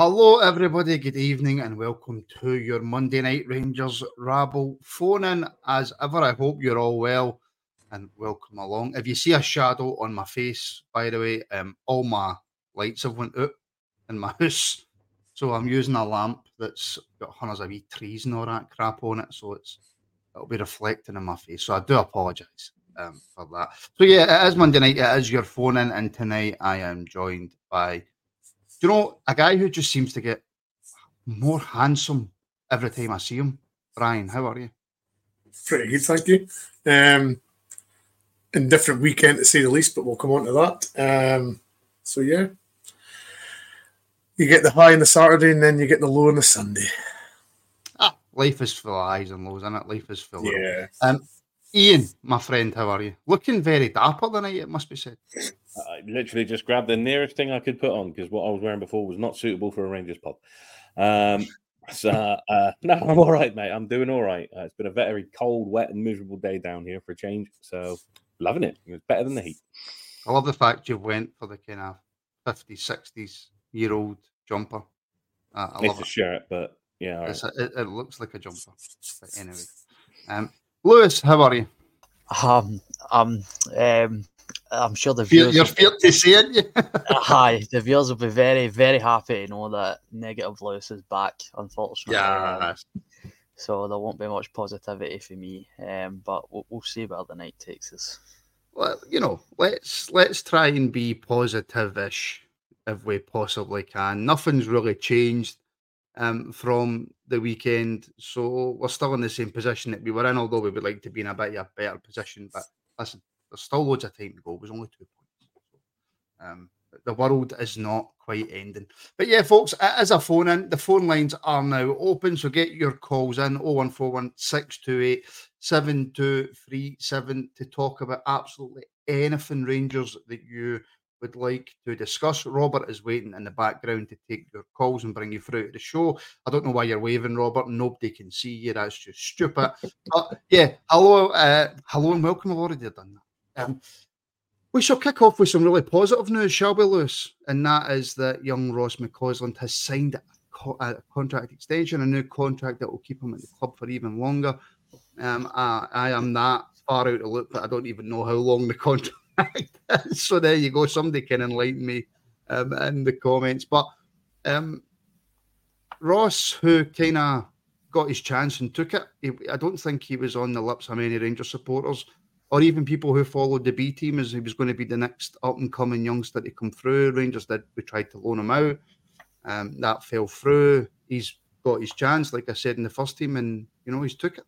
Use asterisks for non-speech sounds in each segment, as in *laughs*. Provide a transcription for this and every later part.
Hello, everybody. Good evening, and welcome to your Monday Night Rangers Rabble phone in. As ever, I hope you're all well and welcome along. If you see a shadow on my face, by the way, um, all my lights have went out in my *laughs* house, so I'm using a lamp that's got hundreds of wee trees and all that crap on it, so it's it'll be reflecting in my face. So I do apologise um, for that. So yeah, it is Monday night. It is your phone in, and tonight I am joined by you know a guy who just seems to get more handsome every time I see him? Brian, how are you? Pretty good, thank you. Um, indifferent weekend to say the least, but we'll come on to that. Um, so yeah, you get the high on the Saturday, and then you get the low on the Sunday. Ah, life is full of highs and lows, isn't it? Life is full. Yeah. Of... Um, Ian, my friend, how are you? Looking very dapper tonight, it must be said. I literally just grabbed the nearest thing I could put on because what I was wearing before was not suitable for a Rangers pod. Um, so uh, *laughs* no, I'm all right, mate. I'm doing all right. Uh, it's been a very cold, wet, and miserable day down here for a change. So loving it. It's better than the heat. I love the fact you went for the kind of 50s, 60s year old jumper. Uh, I it's love a it. shirt, but yeah, all It's right. a, it, it looks like a jumper. But anyway, um, Lewis, how are you? Um, um, um, I'm sure the viewers, you're will, feared to say it. hi, the viewers will be very, very happy to know that negative Lewis is back. Unfortunately, yeah. so there won't be much positivity for me. Um, but we'll, we'll see where the night takes us. Well, you know, let's let's try and be positive-ish if we possibly can. Nothing's really changed um, from the weekend, so we're still in the same position that we were in. Although we would like to be in a bit of a better position, but listen, there's still loads of time to go. It was only two points. Um, the world is not quite ending. But yeah, folks, it is a phone in. The phone lines are now open, so get your calls in 0141 628 7237 to talk about absolutely anything Rangers that you would like to discuss. Robert is waiting in the background to take your calls and bring you through to the show. I don't know why you're waving, Robert. Nobody can see you. That's just stupid. but yeah, hello, uh, hello, and welcome. I've already done that. Um, we shall kick off with some really positive news, shall we, Lewis? And that is that young Ross McCausland has signed a, co- a contract extension, a new contract that will keep him at the club for even longer. Um, I, I am that far out of look that I don't even know how long the *laughs* contract is. So there you go. Somebody can enlighten me um, in the comments. But um, Ross, who kind of got his chance and took it, he, I don't think he was on the lips of many Rangers supporters or even people who followed the B team as he was going to be the next up and coming youngster to come through. Rangers did, we tried to loan him out. Um, that fell through. He's got his chance, like I said in the first team, and you know, he's took it.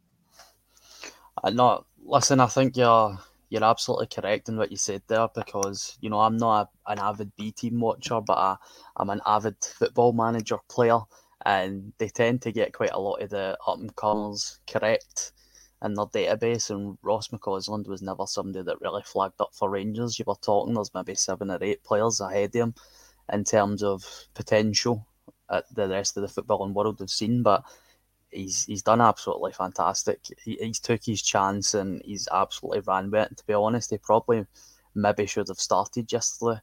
Uh, no, listen, I think you're you're absolutely correct in what you said there because you know I'm not a, an avid B team watcher, but I, I'm an avid football manager player, and they tend to get quite a lot of the up and comers correct in their database. And Ross McCausland was never somebody that really flagged up for Rangers. You were talking there's maybe seven or eight players ahead of him in terms of potential at the rest of the footballing world have seen, but he's he's done absolutely fantastic. He, he's took his chance and he's absolutely ran with it. To be honest, he probably maybe should have started yesterday.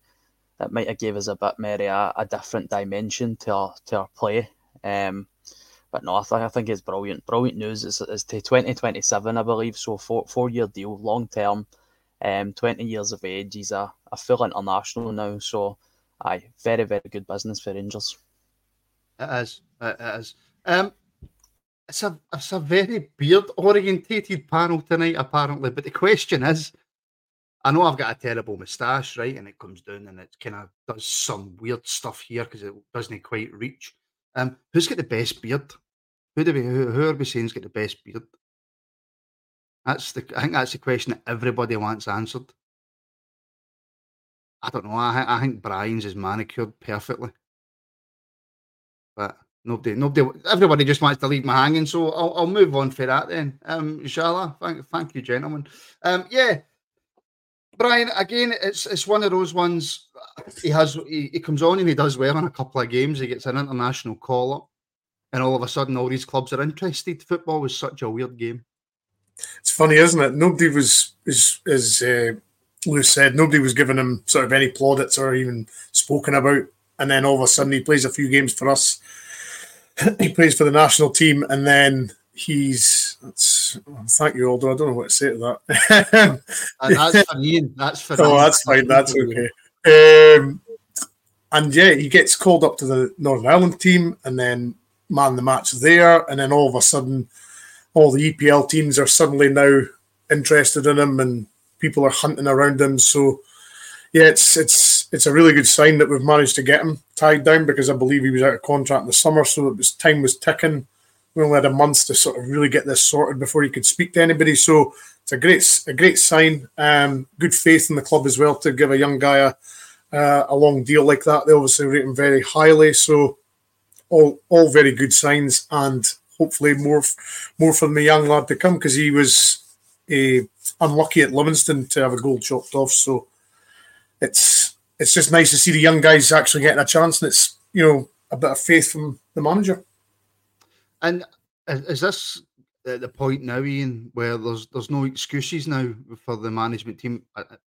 That might have gave us a bit more a, a different dimension to our to our play. Um, but no, I, th- I think it's brilliant. Brilliant news. It's, it's to 2027, I believe. So four four year deal, long term, um, 20 years of age. He's a, a full international now. So, aye, very very good business for Rangers. It is. It is. Um, it's a it's a very beard orientated panel tonight, apparently. But the question is, I know I've got a terrible moustache, right, and it comes down and it kind of does some weird stuff here because it doesn't quite reach. Um, who's got the best beard? Who do we who, who are we saying's got the best beard? That's the I think that's the question that everybody wants answered. I don't know. I I think Brian's is manicured perfectly, but nobody nobody everybody just wants to leave me hanging. So I'll I'll move on for that then. Um, inshallah. Thank thank you, gentlemen. Um, yeah. Brian, again, it's it's one of those ones. He has he, he comes on and he does well in a couple of games. He gets an international call up, and all of a sudden, all these clubs are interested. Football was such a weird game. It's funny, isn't it? Nobody was, as as uh, said, nobody was giving him sort of any plaudits or even spoken about. And then all of a sudden, he plays a few games for us. *clears throat* he plays for the national team, and then he's that's thank you, Aldo. I don't know what to say to that. *laughs* and that's for Ian. That's for *laughs* Oh, that's fine, *laughs* that's okay. Um, and yeah, he gets called up to the Northern Ireland team and then man the match there, and then all of a sudden all the EPL teams are suddenly now interested in him and people are hunting around him. So yeah, it's it's it's a really good sign that we've managed to get him tied down because I believe he was out of contract in the summer, so it was time was ticking we only had a month to sort of really get this sorted before he could speak to anybody. So it's a great a great sign. Um, good faith in the club as well to give a young guy a, uh, a long deal like that. They obviously rate him very highly. So all all very good signs, and hopefully more more from the young lad to come because he was uh, unlucky at Livingston to have a goal chopped off. So it's it's just nice to see the young guys actually getting a chance, and it's you know a bit of faith from the manager. And is this at the point now, Ian, where there's there's no excuses now for the management team?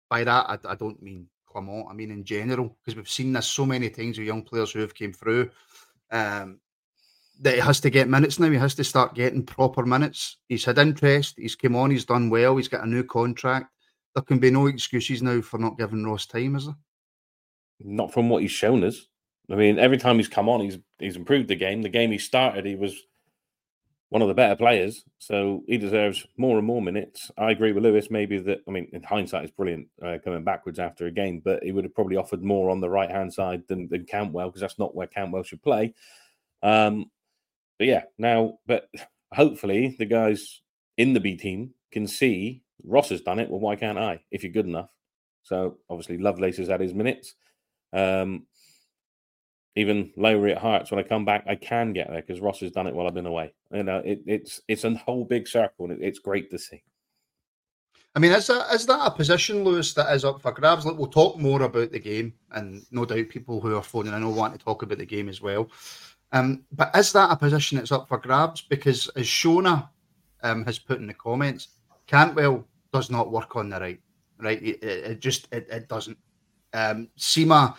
By that, I, I don't mean Clement. I mean in general, because we've seen this so many times with young players who have came through. Um, that he has to get minutes now. He has to start getting proper minutes. He's had interest. He's come on. He's done well. He's got a new contract. There can be no excuses now for not giving Ross time, is there? Not from what he's shown us. I mean, every time he's come on, he's he's improved the game. The game he started, he was one of the better players, so he deserves more and more minutes. I agree with Lewis. Maybe that I mean, in hindsight, it's brilliant uh, coming backwards after a game, but he would have probably offered more on the right hand side than, than Cantwell because that's not where Cantwell should play. Um, but yeah, now, but hopefully the guys in the B team can see Ross has done it. Well, why can't I? If you're good enough. So obviously, Lovelace has had his minutes. Um, even lower at Hearts, when I come back, I can get there because Ross has done it while I've been away. You know, it, it's it's a whole big circle, and it, it's great to see. I mean, is that is that a position, Lewis, that is up for grabs? Like, we'll talk more about the game, and no doubt people who are phoning in will want to talk about the game as well. Um, but is that a position that's up for grabs? Because as Shona um, has put in the comments, Cantwell does not work on the right. Right, it, it just it, it doesn't. Um, Sima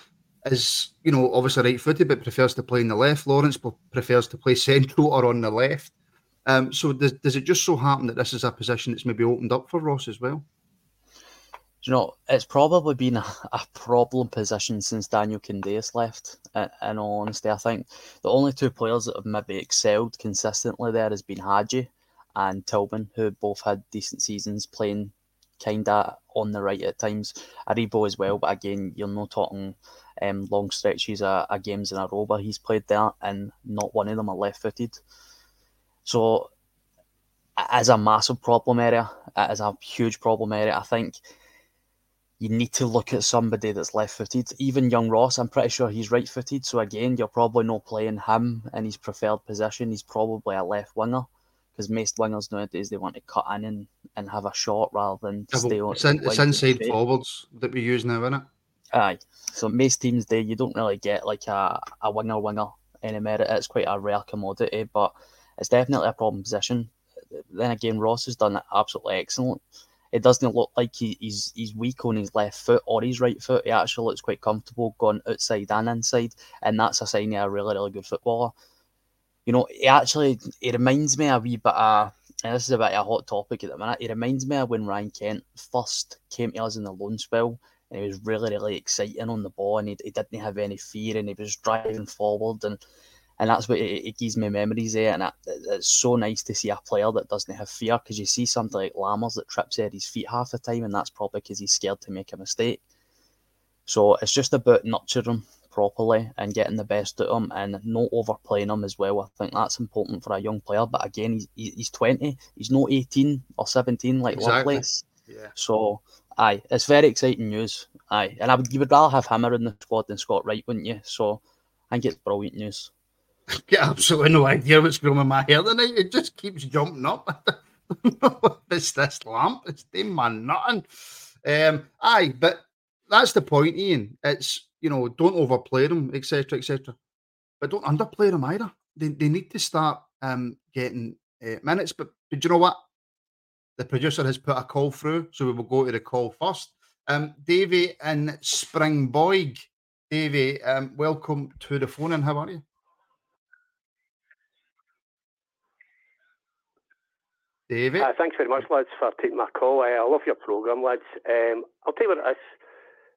is, you know, obviously right footed, but prefers to play in the left. Lawrence prefers to play *laughs* central or on the left. Um, so does, does it just so happen that this is a position that's maybe opened up for Ross as well? you know, it's probably been a, a problem position since Daniel Candeias left. In, in all honesty, I think the only two players that have maybe excelled consistently there has been Hagi and Tillman, who both had decent seasons playing kind of on the right at times. Aribo as well, but again, you're not talking um, long stretches of, of games in a row but he's played there, and not one of them are left footed. So, as a massive problem area, as a huge problem area, I think you need to look at somebody that's left footed. Even young Ross, I'm pretty sure he's right footed. So, again, you're probably not playing him in his preferred position. He's probably a left winger because most wingers nowadays they want to cut in and, and have a shot rather than yeah, stay on. It's, in, it's inside forwards that we use now, isn't it? Aye. So most teams day you don't really get like a, a winger winger anymore. It's quite a rare commodity, but it's definitely a problem position. Then again, Ross has done it absolutely excellent. it doesn't look like he, he's he's weak on his left foot or his right foot. He actually looks quite comfortable going outside and inside, and that's a sign of a really really good footballer. You know, he actually he reminds me a wee bit of. And this is a bit of a hot topic at the minute. He reminds me of when Ryan Kent first came to us in the loan spell, he was really, really exciting on the ball, and he, he didn't have any fear, and he was driving forward, and and that's what it, it gives me memories there. And it, it's so nice to see a player that doesn't have fear because you see something like Lammers that trips at his feet half the time, and that's probably because he's scared to make a mistake. So it's just about nurturing him properly and getting the best out of him and not overplaying him as well. I think that's important for a young player. But again, he's, he's 20, he's not 18 or 17 like exactly. Lovelace. Yeah. So, aye, it's very exciting news. Aye, and I would you would rather have him in the squad than Scott Wright, wouldn't you? So, I think it's brilliant news *laughs* I get absolutely no idea what's going on in my hair tonight. It just keeps jumping up. *laughs* it's this lamp. It's damn man nothing. Um, aye, but that's the point, Ian. It's you know, don't overplay them, etc., etc. But don't underplay them either. They, they need to start um, getting uh, minutes. But, but you know what? The producer has put a call through, so we will go to the call first. Um, Davy and Springboig. Davy, um, welcome to the phone, and how are you? David. Uh, thanks very much, lads, for taking my call. Uh, I love your programme, lads. Um, I'll tell you what it is.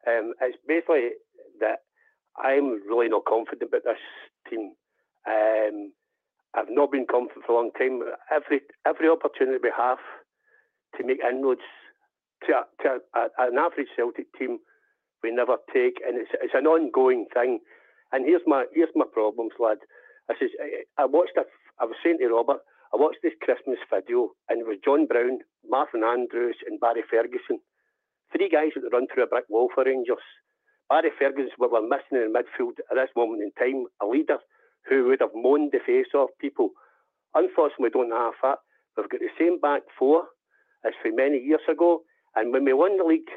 Um, it's basically that I'm really not confident about this team. Um, I've not been confident for a long time. Every every opportunity we have to make inroads to, to a, an average Celtic team, we never take, and it's, it's an ongoing thing. And here's my here's my problems, lad. I says I watched. A, I was saying to Robert. I watched this Christmas video, and it was John Brown, Martin Andrews, and Barry Ferguson. Three guys that run through a brick wall for Rangers. Barry Ferguson, what we're missing in midfield at this moment in time, a leader who would have moaned the face off people. Unfortunately, we don't have that. We've got the same back four as for many years ago. And when we won the league,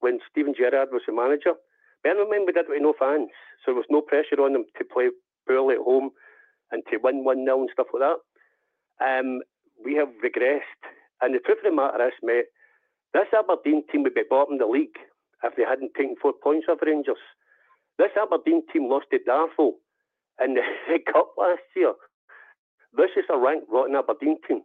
when Steven Gerrard was the manager, bear in mind we did it with no fans, so there was no pressure on them to play poorly at home and to win 1 0 and stuff like that. Um, we have regressed. And the truth of the matter is, mate, this Aberdeen team would be bottom of the league if they hadn't taken four points off Rangers. This Aberdeen team lost to Darvel in the *laughs* Cup last year. This is a ranked rotten Aberdeen team.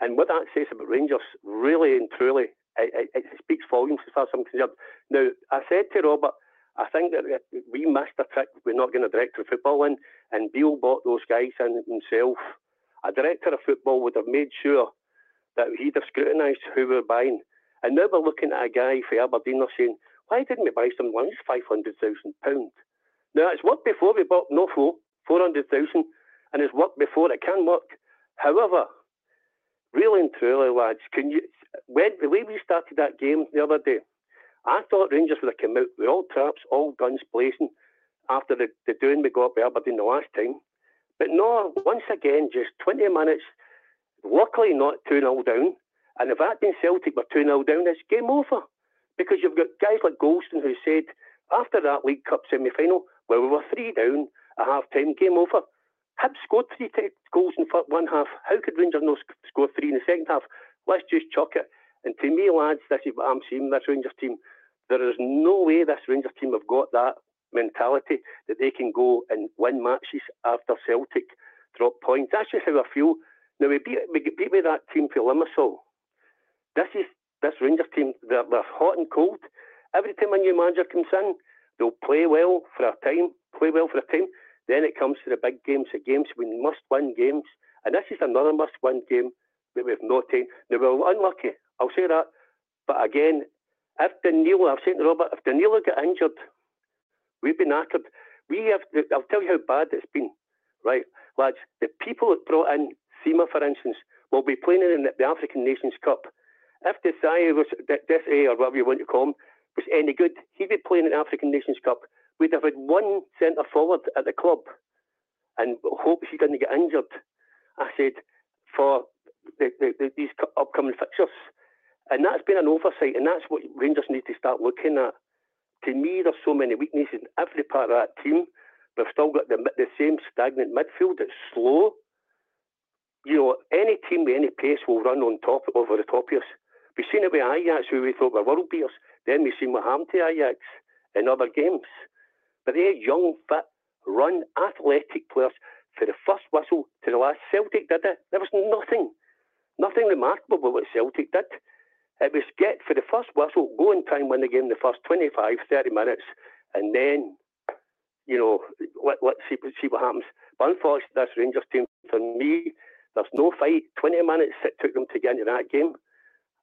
And what that says about Rangers, really and truly, it, it, it speaks volumes as far as I'm concerned. Now, I said to Robert, I think that we missed a trick. We're not going to direct the football in, and Beale bought those guys in himself a director of football would have made sure that he'd have scrutinised who we are buying. And now we're looking at a guy for Aberdeen are saying, why didn't we buy someone who's £500,000? Now, it's worked before we bought Noflo, 400000 and it's worked before. It can work. However, really and truly, lads, can you, when, the way we started that game the other day, I thought Rangers would have come out with all traps, all guns blazing after the, the doing we got by Aberdeen the last time. But no, once again, just 20 minutes, luckily not 2 0 down. And if that been Celtic were 2 0 down, it's game over. Because you've got guys like Goldson who said after that League Cup semi final, where we were 3 down at half time, game over. Hibs scored three goals in one half. How could Rangers not score three in the second half? Let's just chuck it. And to me, lads, this is what I'm seeing this Rangers team. There is no way this Rangers team have got that mentality that they can go and win matches after Celtic drop points. That's just how I feel. Now we beat we beat with that team for Limassol. This is this Rangers team. They're, they're hot and cold. Every time a new manager comes in, they'll play well for a time, play well for a time. Then it comes to the big games, the games we must win games, and this is another must-win game that we've not taken. Now we're unlucky. I'll say that, but again, if Danilo, I've said to Robert, if Danilo get injured, We've been knackered. We have. I'll tell you how bad it's been. Right, lads. The people that brought in Sima, for instance, will be playing in the African Nations Cup. If Desailly was Desailly or whatever you want to call him was any good, he'd be playing in the African Nations Cup. We'd have had one centre forward at the club, and hope he didn't get injured. I said for the, the, the, these upcoming fixtures, and that's been an oversight, and that's what Rangers need to start looking at to me, there's so many weaknesses in every part of that team. We've still got the, the same stagnant midfield. It's slow. You know, any team with any pace will run on top over the top of us. We've seen it with Ajax, who we thought were world beaters. Then we've seen what happened to Ajax in other games. But they're young, fit, run, athletic players for the first whistle to the last. Celtic did it. There was nothing, nothing remarkable about what Celtic did. It was get for the first whistle, go and try and win the game the first 25, 30 minutes, and then, you know, let, let's see, see what happens. But unfortunately, this Rangers team, for me, there's no fight. 20 minutes it took them to get into that game,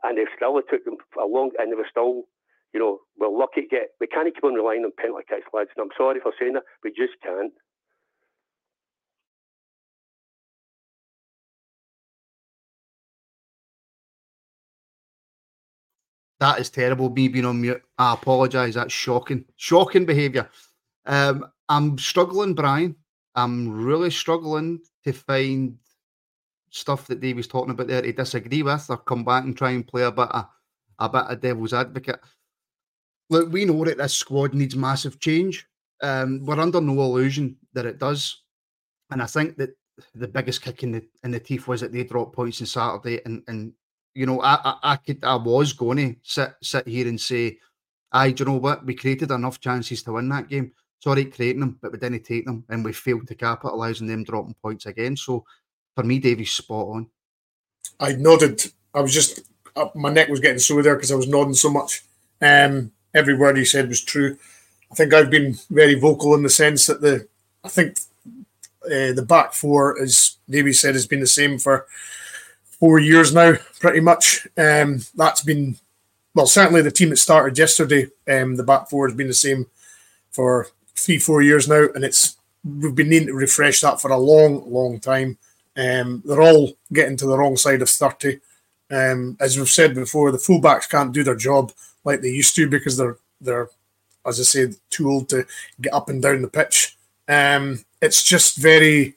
and they still took them a long, and they were still, you know, we're lucky to get, we can't keep on relying on penalty kicks, lads, and I'm sorry for saying that, we just can't. That is terrible. Me being on mute. I apologise. That's shocking. Shocking behaviour. Um, I'm struggling, Brian. I'm really struggling to find stuff that Dave was talking about there to disagree with or come back and try and play a bit of a bit of devil's advocate. Look, we know that this squad needs massive change. Um, we're under no illusion that it does. And I think that the biggest kick in the in the teeth was that they dropped points on Saturday and and you know, I, I, I could, I was going to sit, sit here and say, "I, do you know what? We created enough chances to win that game. Sorry, creating them, but we didn't take them, and we failed to capitalise on them dropping points again." So, for me, Davey's spot on. I nodded. I was just my neck was getting sore there because I was nodding so much. Um, every word he said was true. I think I've been very vocal in the sense that the I think uh, the back four, as Davey said, has been the same for four years now, pretty much. Um, that's been well, certainly the team that started yesterday. Um, the back four has been the same for three, four years now, and it's we've been needing to refresh that for a long, long time. Um, they're all getting to the wrong side of thirty. Um, as we've said before, the fullbacks can't do their job like they used to because they're they're, as I said, too old to get up and down the pitch. Um, it's just very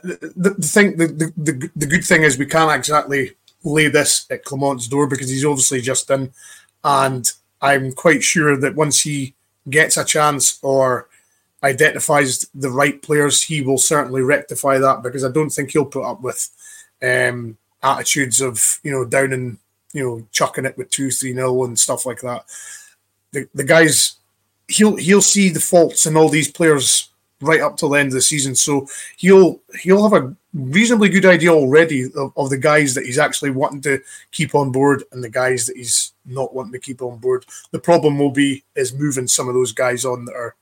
the, the thing, the, the, the good thing is we can't exactly lay this at Clement's door because he's obviously just in, and I'm quite sure that once he gets a chance or identifies the right players, he will certainly rectify that because I don't think he'll put up with um, attitudes of you know down and you know chucking it with two three nil and stuff like that. The the guys he'll he'll see the faults in all these players right up till the end of the season. So he'll he'll have a reasonably good idea already of, of, the guys that he's actually wanting to keep on board and the guys that he's not wanting to keep on board. The problem will be is moving some of those guys on that are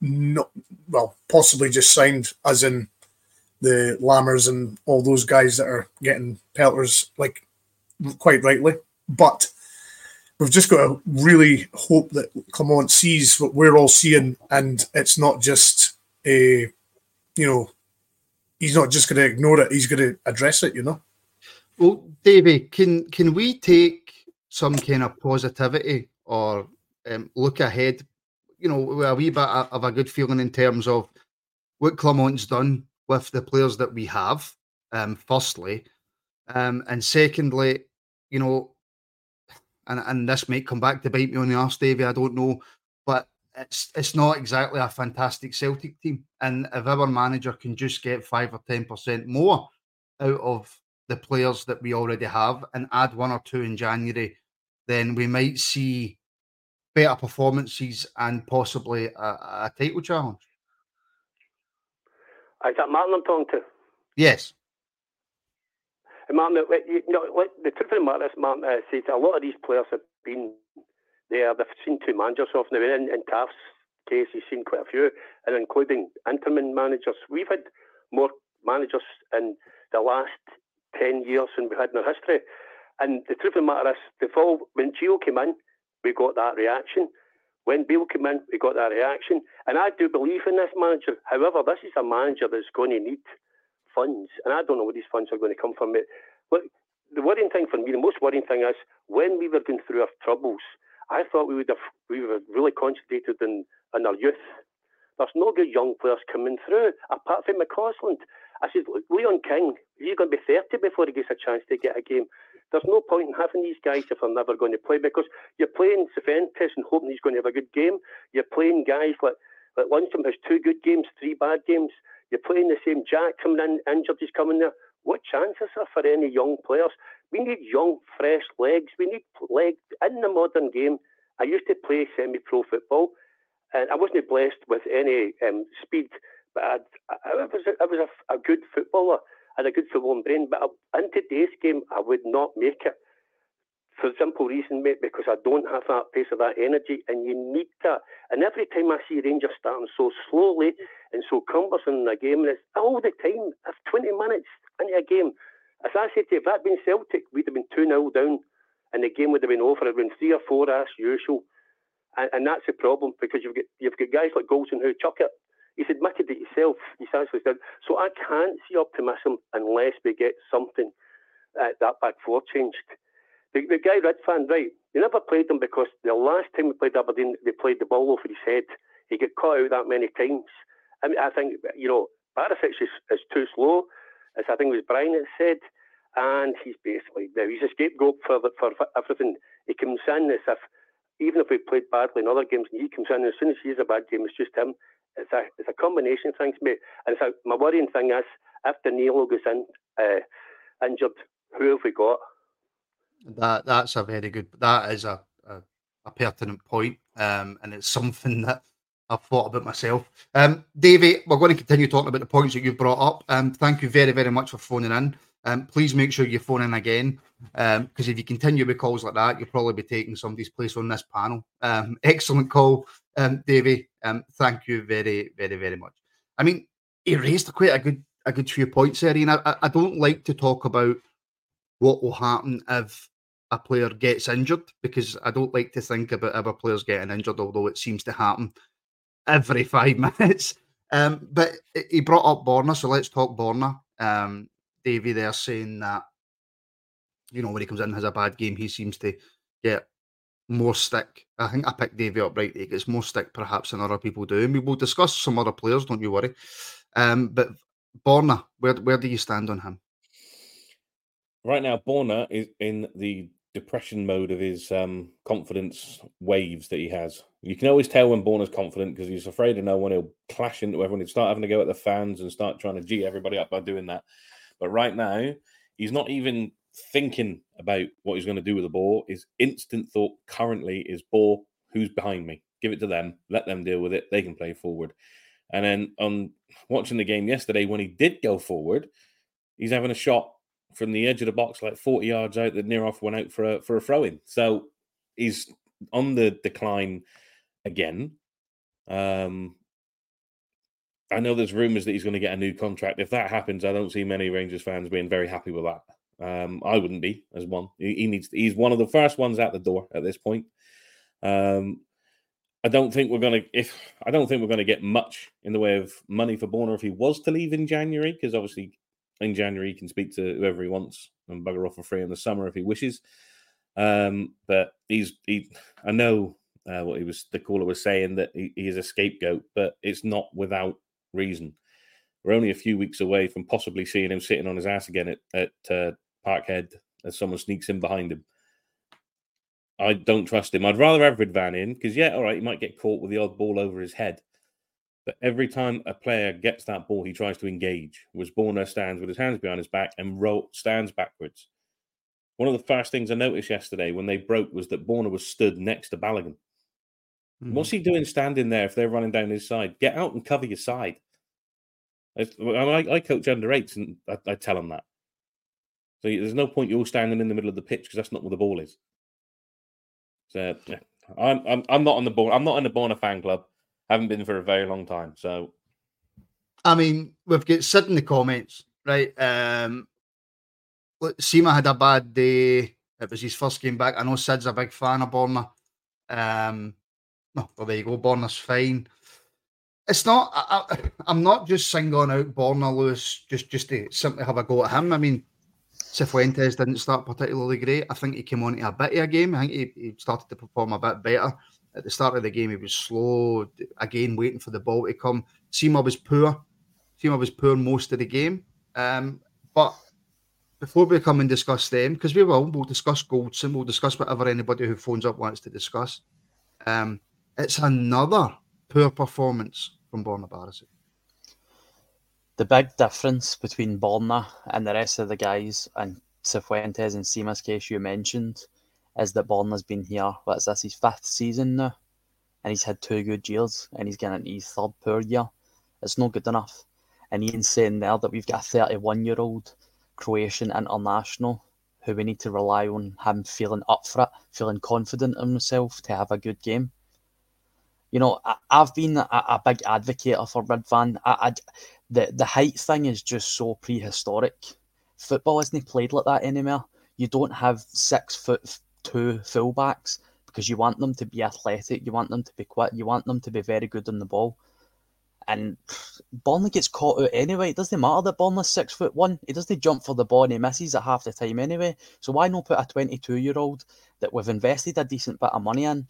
not well, possibly just signed, as in the Lammers and all those guys that are getting pelters, like quite rightly. But we've just got to really hope that Clement sees what we're all seeing, and it's not just a, you know, he's not just going to ignore it; he's going to address it. You know. Well, Davey, can can we take some kind of positivity or um, look ahead? You know, a wee bit of a good feeling in terms of what Clement's done with the players that we have. Um, firstly, um, and secondly, you know, and and this might come back to bite me on the arse, Davey. I don't know, but it's it's not exactly a fantastic Celtic team. And if our manager can just get five or ten percent more out of the players that we already have and add one or two in January, then we might see better performances and possibly a, a title challenge. Is that Martin I'm talking to? Yes. Martin, you know, the truth of the matter is, Martin, says a lot of these players have been there. They've seen two managers off now. In, in Tav's case, he's seen quite a few, and including interim managers. We've had more managers in the last 10 years than we've had in our history. And the truth of the matter is, the fall, when Gio came in, we got that reaction. When Beale came in, we got that reaction. And I do believe in this manager. However, this is a manager that's going to need funds. And I don't know where these funds are going to come from. Look, the worrying thing for me, the most worrying thing is when we were going through our troubles, I thought we would have we were really concentrated in, in our youth. There's no good young players coming through apart from McCausland. I said, Leon King, he's going to be 30 before he gets a chance to get a game. There's no point in having these guys if they're never going to play because you're playing Cifuentes and hoping he's going to have a good game. You're playing guys like, like Lundstram has two good games, three bad games. You're playing the same Jack coming in, injured, he's coming there. What chance are for any young players? We need young, fresh legs. We need legs in the modern game. I used to play semi-pro football, and I wasn't blessed with any um, speed, but I'd, I, was, a, I was a, a good footballer, I had a good footballing brain. But in today's game, I would not make it for the simple reason, mate, because I don't have that pace or that energy, and you need that. And every time I see Rangers starting so slowly and so cumbersome in a game, and it's all the time, if 20 minutes into a game, as I said to you, if that had been Celtic, we'd have been 2 0 down, and the game would have been over. It would have been 3 or 4 as usual. And, and that's the problem, because you've got, you've got guys like Goldson who chuck it. He's admitted it himself. He's actually said, so I can't see optimism unless we get something, at that back four changed. The, the guy Ridvan, right? They never played him because the last time we played Aberdeen, they played the ball over his head. He got caught out that many times. I mean, I think you know Barisic is, is too slow, as I think it was Brian that said, and he's basically now he's a scapegoat for for everything. He comes in as if even if we played badly in other games, he comes in as soon as he a bad game, it's just him. It's a it's a combination of things, mate. And so my worrying thing is if Danilo goes in uh, injured, who have we got? That that's a very good. That is a a, a pertinent point, um, and it's something *laughs* that I've thought about myself. Um, Davey, we're going to continue talking about the points that you've brought up. Um, thank you very very much for phoning in. Um, please make sure you phone in again, because um, if you continue with calls like that, you'll probably be taking somebody's place on this panel. Um, *laughs* excellent call, um, Davey. Thank you very very very much. I mean, he raised quite a good a good few points there, and I, I don't like to talk about what will happen if a player gets injured because I don't like to think about other players getting injured, although it seems to happen every five *laughs* minutes. Um, but he brought up Borna, so let's talk Borna. Um, Davey there saying that, you know, when he comes in and has a bad game, he seems to get more stick. I think I picked Davey up right. He gets more stick perhaps than other people do. And we will discuss some other players, don't you worry. Um, but Borna, where where do you stand on him? Right now, Borna is in the depression mode of his um, confidence waves that he has. You can always tell when Borna's confident because he's afraid of no one. He'll clash into everyone. He'll start having to go at the fans and start trying to g everybody up by doing that. But right now, he's not even thinking about what he's going to do with the ball. His instant thought currently is ball, who's behind me? Give it to them, let them deal with it. They can play forward. And then on watching the game yesterday, when he did go forward, he's having a shot from the edge of the box, like 40 yards out, that off went out for a for a throw in. So he's on the decline again. Um, I know there's rumours that he's going to get a new contract. If that happens, I don't see many Rangers fans being very happy with that. Um, I wouldn't be as one. He, he, needs. He's one of the first ones out the door at this point. Um, I don't think we're going to. If I don't think we're going to get much in the way of money for Borna if he was to leave in January, because obviously in January he can speak to whoever he wants and bugger off for free in the summer if he wishes. Um, but he's he. I know uh, what he was. The caller was saying that he, he is a scapegoat, but it's not without reason. We're only a few weeks away from possibly seeing him sitting on his ass again at, at uh, Parkhead as someone sneaks in behind him. I don't trust him. I'd rather Everid Van in because, yeah, all right, he might get caught with the odd ball over his head. But every time a player gets that ball, he tries to engage. Was Borna stands with his hands behind his back and roll, stands backwards. One of the first things I noticed yesterday when they broke was that Borna was stood next to Balogun. Mm-hmm. What's he doing standing there if they're running down his side? Get out and cover your side. I, I, I coach under eights and I, I, tell them that. So there's no point you're standing in the middle of the pitch because that's not where the ball is. So yeah, I'm, I'm I'm not on the ball. I'm not in the Borna fan club. Haven't been for a very long time. So, I mean, we've got Sid in the comments, right? Um, Sima had a bad day. It was his first game back. I know Sid's a big fan of Borna. Um, no, well, there you go. Borna's fine. It's not. I, am not just singling out Borna Lewis just just to simply have a go at him. I mean, Cifuentes didn't start particularly great. I think he came on to a bit of a game. I think he, he started to perform a bit better. At the start of the game, he was slow, again, waiting for the ball to come. Sima was poor. Sima was poor most of the game. Um, but before we come and discuss them, because we will, we'll discuss Goldson, we'll discuss whatever anybody who phones up wants to discuss. Um, it's another poor performance from Borna Barisic. The big difference between Borna and the rest of the guys, and Cifuentes and Sima's case you mentioned is that Borna's been here. What's this? His fifth season now, and he's had two good years, and he's getting his third poor year. It's not good enough. And Ian's saying there that we've got a 31 year old Croatian international who we need to rely on him feeling up for it, feeling confident in himself to have a good game. You know, I, have been a, a, big advocate for Ridvan. I, I, the the height thing is just so prehistoric. Football isn't played like that anymore. You don't have six foot two fullbacks because you want them to be athletic, you want them to be quick, you want them to be very good on the ball. And Borna gets caught out anyway. It doesn't matter that Borna's six foot one. He doesn't jump for the ball and he misses at half the time anyway. So why not put a 22 year old that we've invested a decent bit of money in,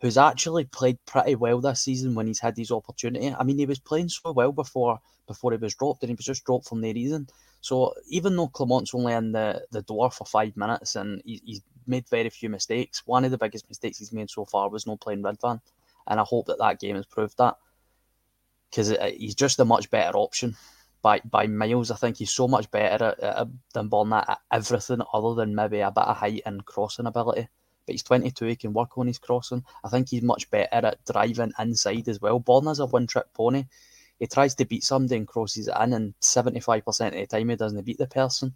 who's actually played pretty well this season when he's had his opportunity. I mean, he was playing so well before before he was dropped, and he was just dropped for no reason. So even though Clement's only in the, the door for five minutes and he, he's made very few mistakes, one of the biggest mistakes he's made so far was not playing Ridvan, and I hope that that game has proved that because uh, he's just a much better option by by miles. I think he's so much better at, at, than Borna at everything other than maybe a bit of height and crossing ability. But he's 22, he can work on his crossing. I think he's much better at driving inside as well. Borna's a one trick pony. He tries to beat somebody and crosses it in, and 75% of the time he doesn't beat the person.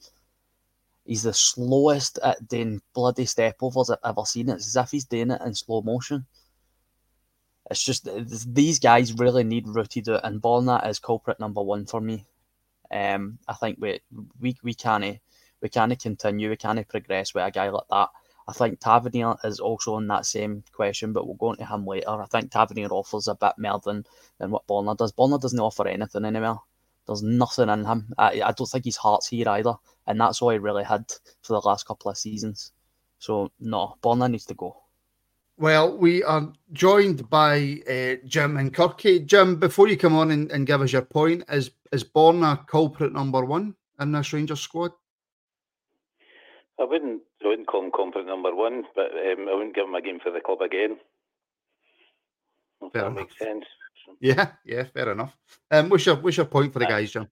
He's the slowest at doing bloody step overs I've ever seen. It's as if he's doing it in slow motion. It's just these guys really need rooted out, and Borna is culprit number one for me. Um, I think we we we can't we can't continue, we can't progress with a guy like that. I think Tavernier is also in that same question, but we'll go into him later. I think Tavernier offers a bit more than, than what Borna does. Borna doesn't offer anything anymore. There's nothing in him. I, I don't think his heart's here either, and that's all he really had for the last couple of seasons. So no, Borna needs to go. Well, we are joined by uh, Jim and Kirky. Jim, before you come on and, and, give us your point, is is Borna culprit number one in this Rangers squad? I wouldn't, I wouldn't call him culprit number one, but um, I wouldn't give him a game for the club again. If fair that enough. makes sense. Yeah, yeah, fair enough. Um, what's your what's your point for the guys, John?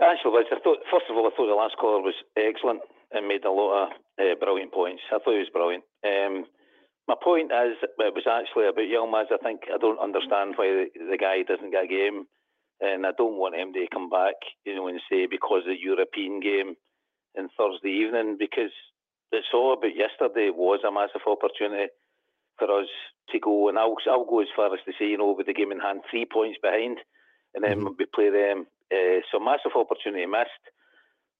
Actually, I thought first of all, I thought the last caller was excellent and made a lot of uh, brilliant points. I thought he was brilliant. Um, my point is, it was actually about Yilmaz. I think I don't understand why the, the guy doesn't get a game, and I don't want him to come back, you know, and say because of the European game in Thursday evening, because it's all about yesterday was a massive opportunity for us to go, and I'll I'll go as far as to say, you know, with the game in hand, three points behind, and then mm-hmm. we play them. Uh, so massive opportunity missed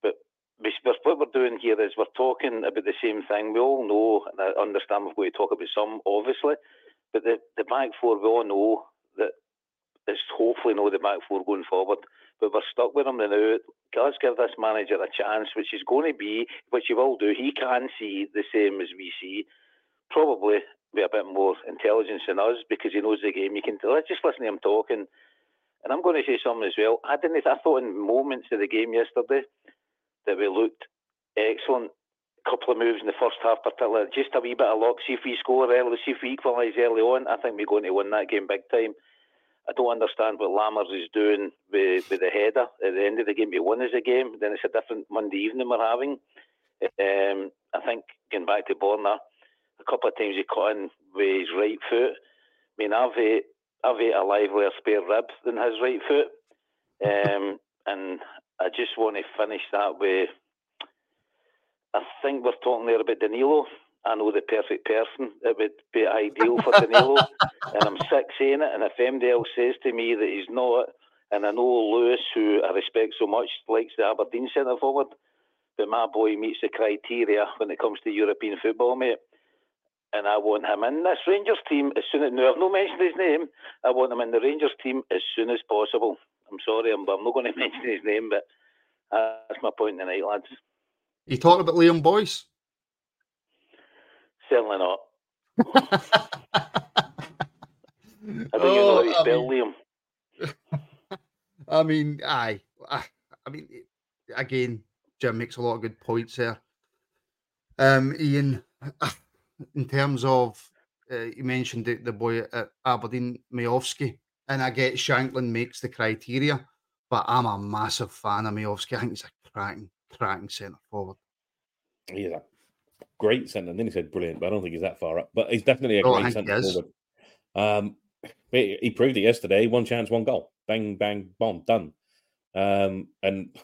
But we, what we're doing here is we're talking about the same thing. We all know and I understand we're going to talk about some, obviously, but the, the back four, we all know that it's hopefully not the back four going forward, but we're stuck with them now. Let's give this manager a chance, which is going to be, which he will do. He can see the same as we see, probably with a bit more intelligence than us because he knows the game. You can let's just listen to him talking. And I'm going to say something as well. I didn't. I thought in moments of the game yesterday that we looked excellent. A couple of moves in the first half, particularly just a wee bit of luck. See if we score early, see if we equalise early on. I think we're going to win that game big time. I don't understand what Lammers is doing with, with the header at the end of the game. He won as a game, then it's a different Monday evening we're having. Um, I think getting back to Borna, a couple of times he caught in with his right foot. I mean, I've ate, I've ate a livelier spare rib than his right foot. Um, *laughs* and I just want to finish that with. I think we're talking there about Danilo. I know the perfect person that would be ideal for Danilo, *laughs* and I'm sick saying it. And if anybody else says to me that he's not, and I know Lewis, who I respect so much, likes the Aberdeen centre forward, but my boy meets the criteria when it comes to European football, mate. And I want him in this Rangers team as soon as. No, I've not mentioned his name. I want him in the Rangers team as soon as possible. I'm sorry, I'm, I'm not going *laughs* to mention his name, but that's my point tonight, lads. You talking about Liam Boyce? Certainly *laughs* not. I don't oh, know how you spell mean, Liam. *laughs* I mean, aye. I, I mean, again, Jim makes a lot of good points there. Um, Ian, *laughs* in terms of, uh, you mentioned the, the boy at Aberdeen, Miovski and I get Shankland makes the criteria, but I'm a massive fan of Miovski. I think he's a cracking, cracking centre forward. He's a great centre. And then he said brilliant, but I don't think he's that far up. But he's definitely a Oh, great centre forward. Um, he he proved it yesterday. One chance, one goal. Bang, bang, bomb, done. Um, and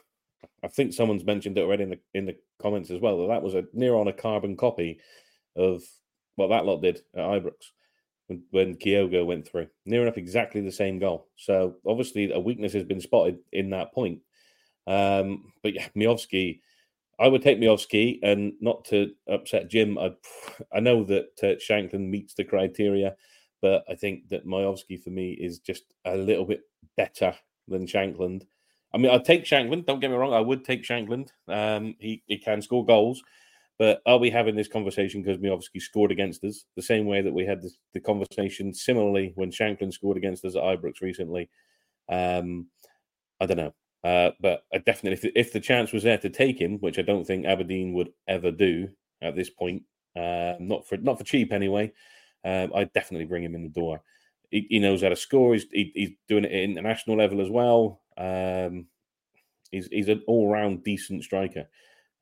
I think someone's mentioned it already in the in the comments as well that that was a near on a carbon copy of what that lot did at Ibrox when, when Kyogo went through. Near enough exactly the same goal. So obviously a weakness has been spotted in that point. Um, but yeah, Miovski, I would take Miovski, and not to upset Jim. I I know that uh, Shankland meets the criteria, but I think that Miovski for me is just a little bit better than Shankland. I mean, I'd take Shankland. Don't get me wrong. I would take Shankland. Um, he he can score goals, but are we having this conversation because Miovski scored against us the same way that we had this, the conversation similarly when Shankland scored against us at Ibrox recently? Um, I don't know. Uh, but I definitely, if, if the chance was there to take him, which I don't think Aberdeen would ever do at this point, uh, not for not for cheap anyway, um, I'd definitely bring him in the door. He, he knows how to score. He's, he, he's doing it at international level as well. Um, he's he's an all round decent striker,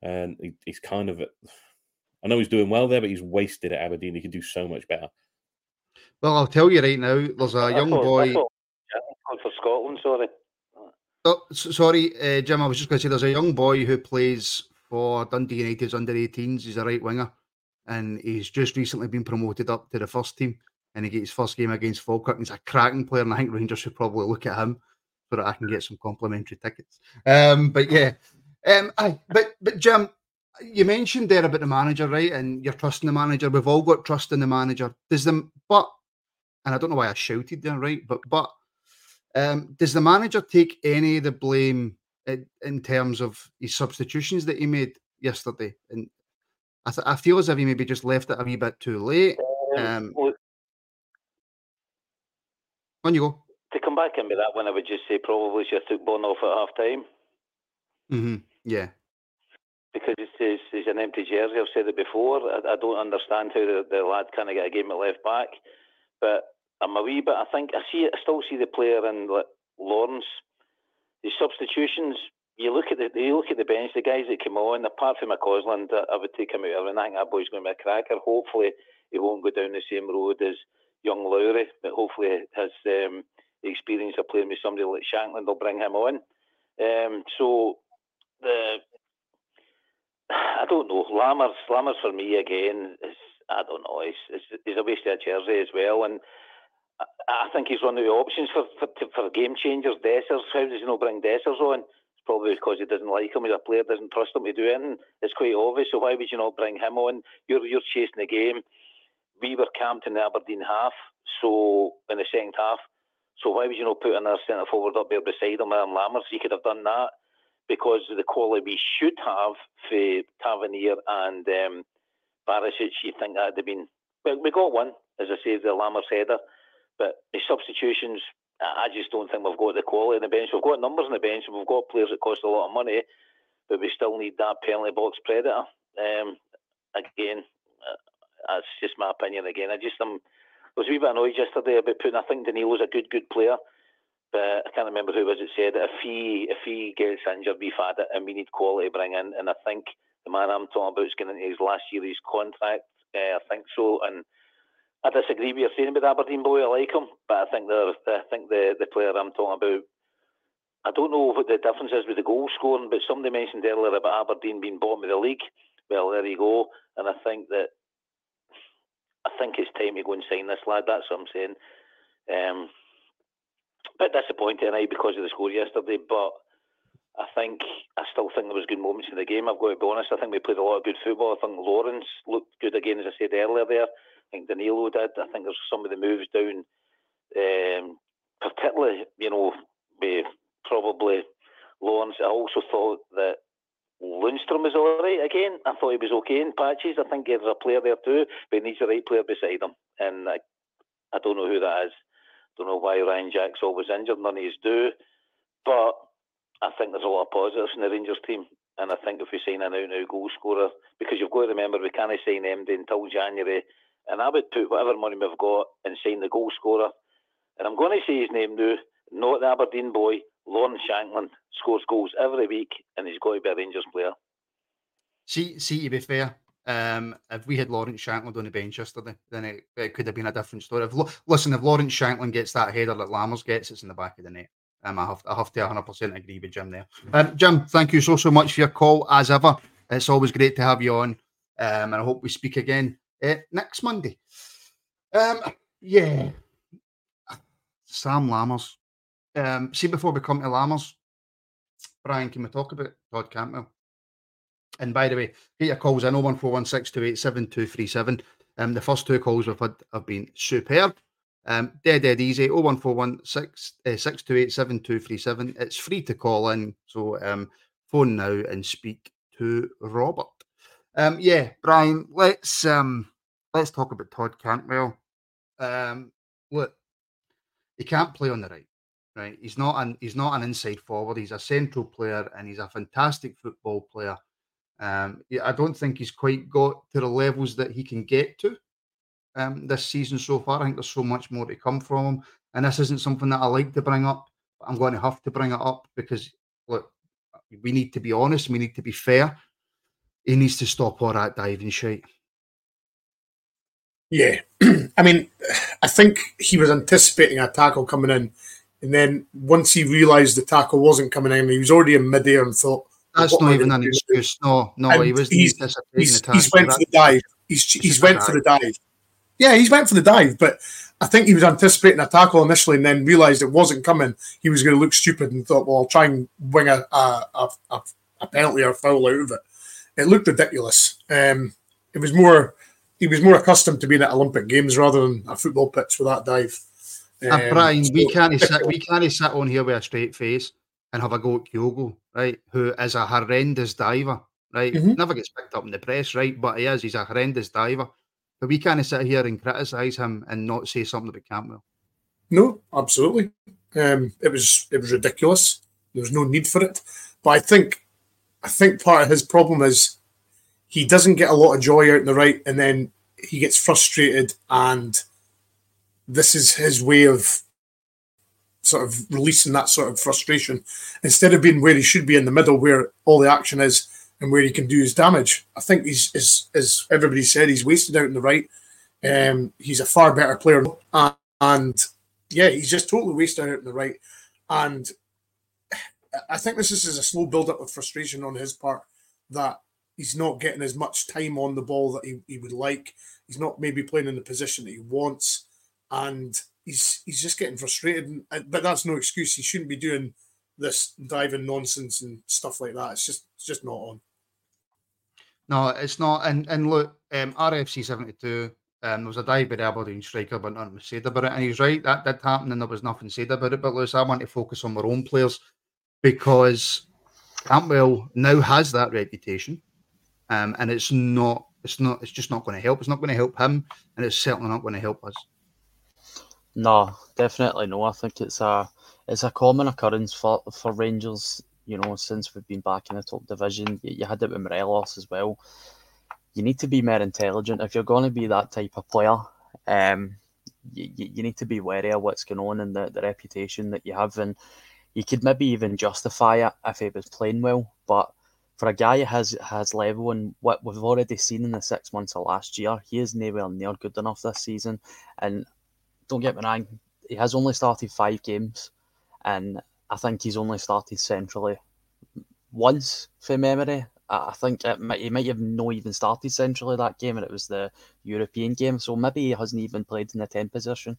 and he, he's kind of. I know he's doing well there, but he's wasted at Aberdeen. He could do so much better. Well, I'll tell you right now, there's a I young thought- I boy. thought- yeah, I thought for Scotland, sorry. Oh, sorry, uh, Jim. I was just going to say there's a young boy who plays for Dundee United's under 18s. He's a right winger, and he's just recently been promoted up to the first team. And he gets his first game against Falkirk. He's a cracking player, and I think Rangers should probably look at him so that I can get some complimentary tickets. Um, but yeah, um, but but Jim, you mentioned there about the manager, right? And you're trusting the manager. We've all got trust in the manager. Does them, but, and I don't know why I shouted there, right? But but um, does the manager take any of the blame in, in terms of his substitutions that he made yesterday? And I, th- I feel as if he maybe just left it a wee bit too late. Um, Look, on you go. to come back into that one, I would just say probably should have took Borna off at half time hmm Yeah. because it's, it's, it's an empty jersey. I've said it before. I, I don't understand how the, the lad can't get a game at left back, but I'm a wee bit. I think I see. I still see the player in like, Lawrence. The substitutions. You look at the you look at the bench. The guys that came on, apart from McCausland, I, would take him out. of it. I think that boy's going to be a cracker. Hopefully, he won't go down the same road as young Lowry, but hopefully his um, the experience of playing with somebody like Shankland will bring him on. Um, so the I don't know. Lammers, Lammers for me again is I don't know. He's, he's, he's a waste of a jersey as well, and I, think he's one of the options for for, for game changers. Dessers, how does he not bring Dessers on? It's probably because he doesn't like him. As a player, doesn't trust him to do anything. It's quite obvious. So why would you not bring him on? You're you're chasing the game. We were camped in the Aberdeen half, so in the second half. So why would you not put another centre forward up there beside him, um, Lammers? You could have done that because the quality we should have for Tavernier and um, Barisic. You think that'd have been well, we got one, as I say, the Lammers header, but the substitutions. I just don't think we've got the quality on the bench. We've got numbers on the bench, and we've got players that cost a lot of money, but we still need that penalty box predator. Um, again, uh, that's just my opinion. Again, I just. I was a wee bit annoyed yesterday about putting. I think Danilo's a good, good player, but I can't remember who was it said if he if he gets injured, we've had it, and we need quality bring in. And I think the man I'm talking about is getting into his last year of his contract. Uh, I think so, and I disagree with your saying about Aberdeen boy. I like him, but I think the I think the the player I'm talking about. I don't know what the difference is with the goal scoring, but somebody mentioned earlier about Aberdeen being bottom of the league. Well, there you go, and I think that I think it's time to go and sign this lad. That's what I'm saying. Um, bit disappointed tonight because of the score yesterday, but I think I still think there was good moments in the game. I've got to be honest. I think we played a lot of good football. I think Lawrence looked good again, as I said earlier. There, I think Danilo did. I think there's some of the moves down, um, particularly you know, probably Lawrence. I also thought that Lundstram was all right again. I thought he was okay in patches. I think there's a player there too, but he needs the right player beside him. And I, I don't know who that is. Don't know why Ryan Jack's always injured. None of his do. But I think there's a lot of positives in the Rangers team. And I think if we sign an out out goal scorer, because you've got to remember we can't sign MD until January. And I would put whatever money we've got and sign the goal scorer. And I'm going to say his name now, not the Aberdeen boy, Lawrence Shankland scores goals every week, and he's got to be a Rangers player. See, see, to be fair, um, if we had Lawrence Shankland on the bench yesterday, then it, it could have been a different story. If, listen, if Lawrence Shankland gets that header that Lammers gets, it's in the back of the net. Um, I have, I have to 100% agree with Jim there. Um, Jim, thank you so, so much for your call, as ever. It's always great to have you on, um, and I hope we speak again uh, next Monday. Um, yeah, Sam Lammers. Um, see, before we come to Lammers, Bryan, can we talk about Todd Cantwell? And by the way, get your calls in 01416287237. Um, the first two calls we've had have been superb. Um, dead, dead easy. 01416287237. It's free to call in. So um, phone now and speak to Robert. Um, yeah, Bryan, let's um, let's talk about Todd Cantwell. Um, look, he can't play on the right. Right, he's not an he's not an inside forward. He's a central player, and he's a fantastic football player. Um, I don't think he's quite got to the levels that he can get to um, this season so far. I think there's so much more to come from him, and this isn't something that I like to bring up. But I'm going to have to bring it up because look, we need to be honest. We need to be fair. He needs to stop all that diving shit. Yeah, *clears throat* I mean, I think he was anticipating a tackle coming in, and then once he realised the tackle wasn't coming in, he was already in midair and thought, "That's not even an excuse." No, no, and he was he's, he's, he's went for the dive. He's he's went for the dive. Yeah, he's went for the dive, but I think he was anticipating a tackle initially, and then realised it wasn't coming. He was going to look stupid and thought, "Well, I'll try and wing a a, a, a penalty or a foul out of it." It looked ridiculous. Um, it was more he was more accustomed to being at Olympic Games rather than a football pitch with that dive. Um, Bryan, so, we can't sit *laughs* we can't sit on here with a straight face and have a go at Kyogo, right? Who is a horrendous diver, right? Mm-hmm. Never gets picked up in the press, right? But he is, he's a horrendous diver. But we can't sit here and criticise him and not say something about Cantwell. No, absolutely. Um, it was it was ridiculous. There was no need for it. But I think I think part of his problem is he doesn't get a lot of joy out in the right, and then he gets frustrated, and this is his way of sort of releasing that sort of frustration instead of being where he should be in the middle, where all the action is and where he can do his damage. I think he's, as, as everybody said, he's wasted out in the right. Um, he's a far better player, and, and yeah, he's just totally wasted out in the right. And I think this is a slow build up of frustration on his part that he's not getting as much time on the ball that he, he would like. He's not maybe playing in the position that he wants, and he's he's just getting frustrated. But that's no excuse. He shouldn't be doing this diving nonsense and stuff like that. It's just it's just not on. No, it's not. And and look, um, RFC seventy two. Um, there was a dive by the Aberdeen striker, but nothing was said about it. And he's right, that did happen, and there was nothing said about it. But Lewis, I want to focus on our own players because Cantwell now has that reputation um, and it's not it's not it's just not going to help. It's not going to help him, and it's certainly not going to help us. No, definitely no. I think it's a it's a common occurrence for for Rangers. You know, since we've been back in the top division, you, you had it with Morelos as well. You need to be more intelligent if you're going to be that type of player. Um, you, you need to be wary of what's going on and the, the reputation that you have, and you could maybe even justify it if he was playing well, but for a guy who has has level and what we've already seen in the six months of last year, he is nowhere near good enough this season. And don't get me wrong, he has only started five games, and I think he's only started centrally once for memory. I think might, he might have not even started centrally that game, and it was the European game. So maybe he hasn't even played in the 10 position.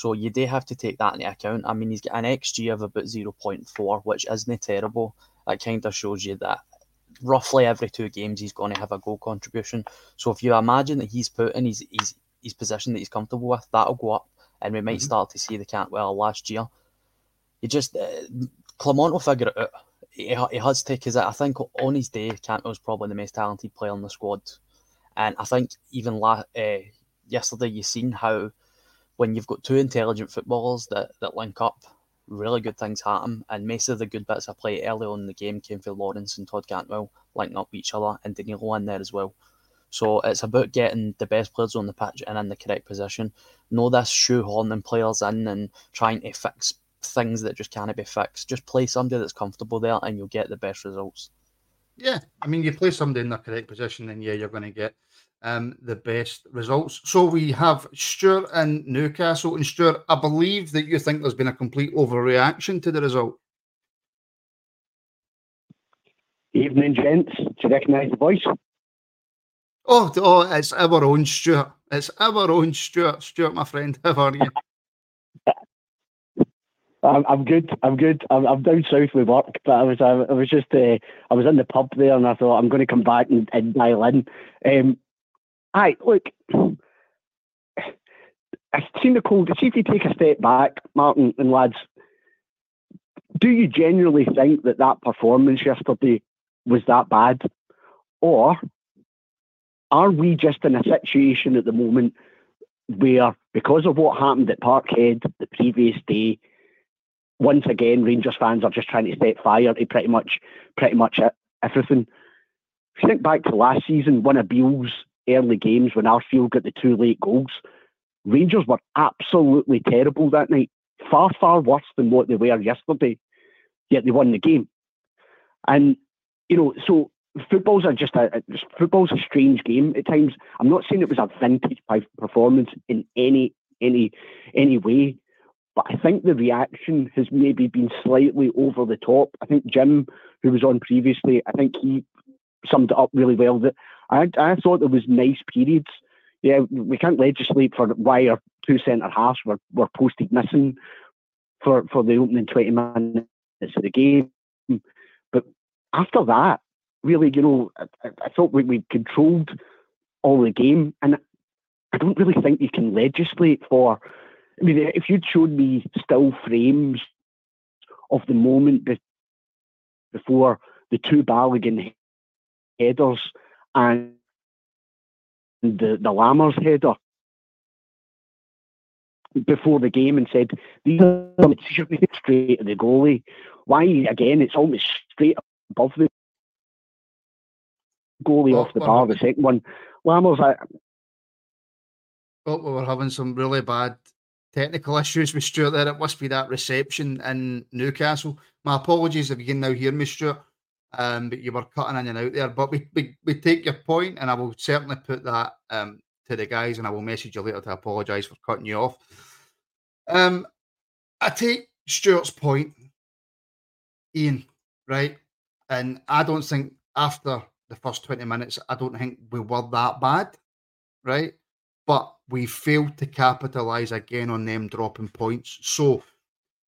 So you do have to take that into account. I mean, he's got an XG of about 0.4, which isn't terrible. That kind of shows you that roughly every two games he's going to have a goal contribution. So if you imagine that he's put in his his, his position that he's comfortable with, that'll go up, and we might mm-hmm. start to see the Cantwell last year. You just uh, Clement will figure it out. He, he has to because I think on his day Cantwell's probably the most talented player in the squad, and I think even la- uh, yesterday you seen how when you've got two intelligent footballers that, that link up really good things happen. And most of the good bits I played early on in the game came for Lawrence and Todd Cantwell linking up each other and Danilo in there as well. So it's about getting the best players on the pitch and in the correct position. Know this shoehorning players in and trying to fix things that just can't be fixed. Just play somebody that's comfortable there, and you'll get the best results. Yeah, I mean, you play somebody in the correct position, then yeah, you're going to get um, the best results. So we have Stuart and Newcastle. And Stuart, I believe that you think there's been a complete overreaction to the result. Evening, gents. Do you recognise the voice? Oh, oh, it's our own Stuart. It's our own Stuart. Stuart, my friend, how are you? I'm, I'm good. I'm good. I'm, I'm down south with work, but I was I, was just uh, I was in the pub there, and I thought I'm going to come back and, and dial in. Um, Aye, look, *sighs* I've seen the cold. See if you take a step back, Martin and lads. Do you genuinely think that that performance yesterday was that bad, or are we just in a situation at the moment where, because of what happened at Parkhead the previous day, once again Rangers fans are just trying to set fire to pretty much, pretty much everything. If you think back to last season, one of Beale's early games when Arfield got the two late goals, Rangers were absolutely terrible that night. Far, far worse than what they were yesterday. Yet they won the game. And, you know, so football's are just a football's a strange game at times. I'm not saying it was a vintage performance in any any any way, but I think the reaction has maybe been slightly over the top. I think Jim, who was on previously, I think he summed it up really well. That I, I thought there was nice periods. Yeah, we can't legislate for why our two centre halves were, were posted missing for, for the opening 20 minutes of the game. But after that, really, you know, I, I thought we, we controlled all the game. And I don't really think you can legislate for. I mean, if you'd shown me still frames of the moment before the two Balogun headers and the, the Lammers header before the game and said, these are straight to the goalie. Why, again, it's almost straight above the goalie off the bar, the second one. Lammers, I, Oh, we were having some really bad technical issues with Stuart there. It must be that reception in Newcastle. My apologies if you can now hear me, Stuart um, but you were cutting in and out there. But we, we, we take your point, and I will certainly put that um, to the guys, and I will message you later to apologise for cutting you off. Um, I take Stuart's point, Iain, right? And I don't think after the first 20 minutes, I don't think we were that bad, right? But we failed to capitalise again on them dropping points. So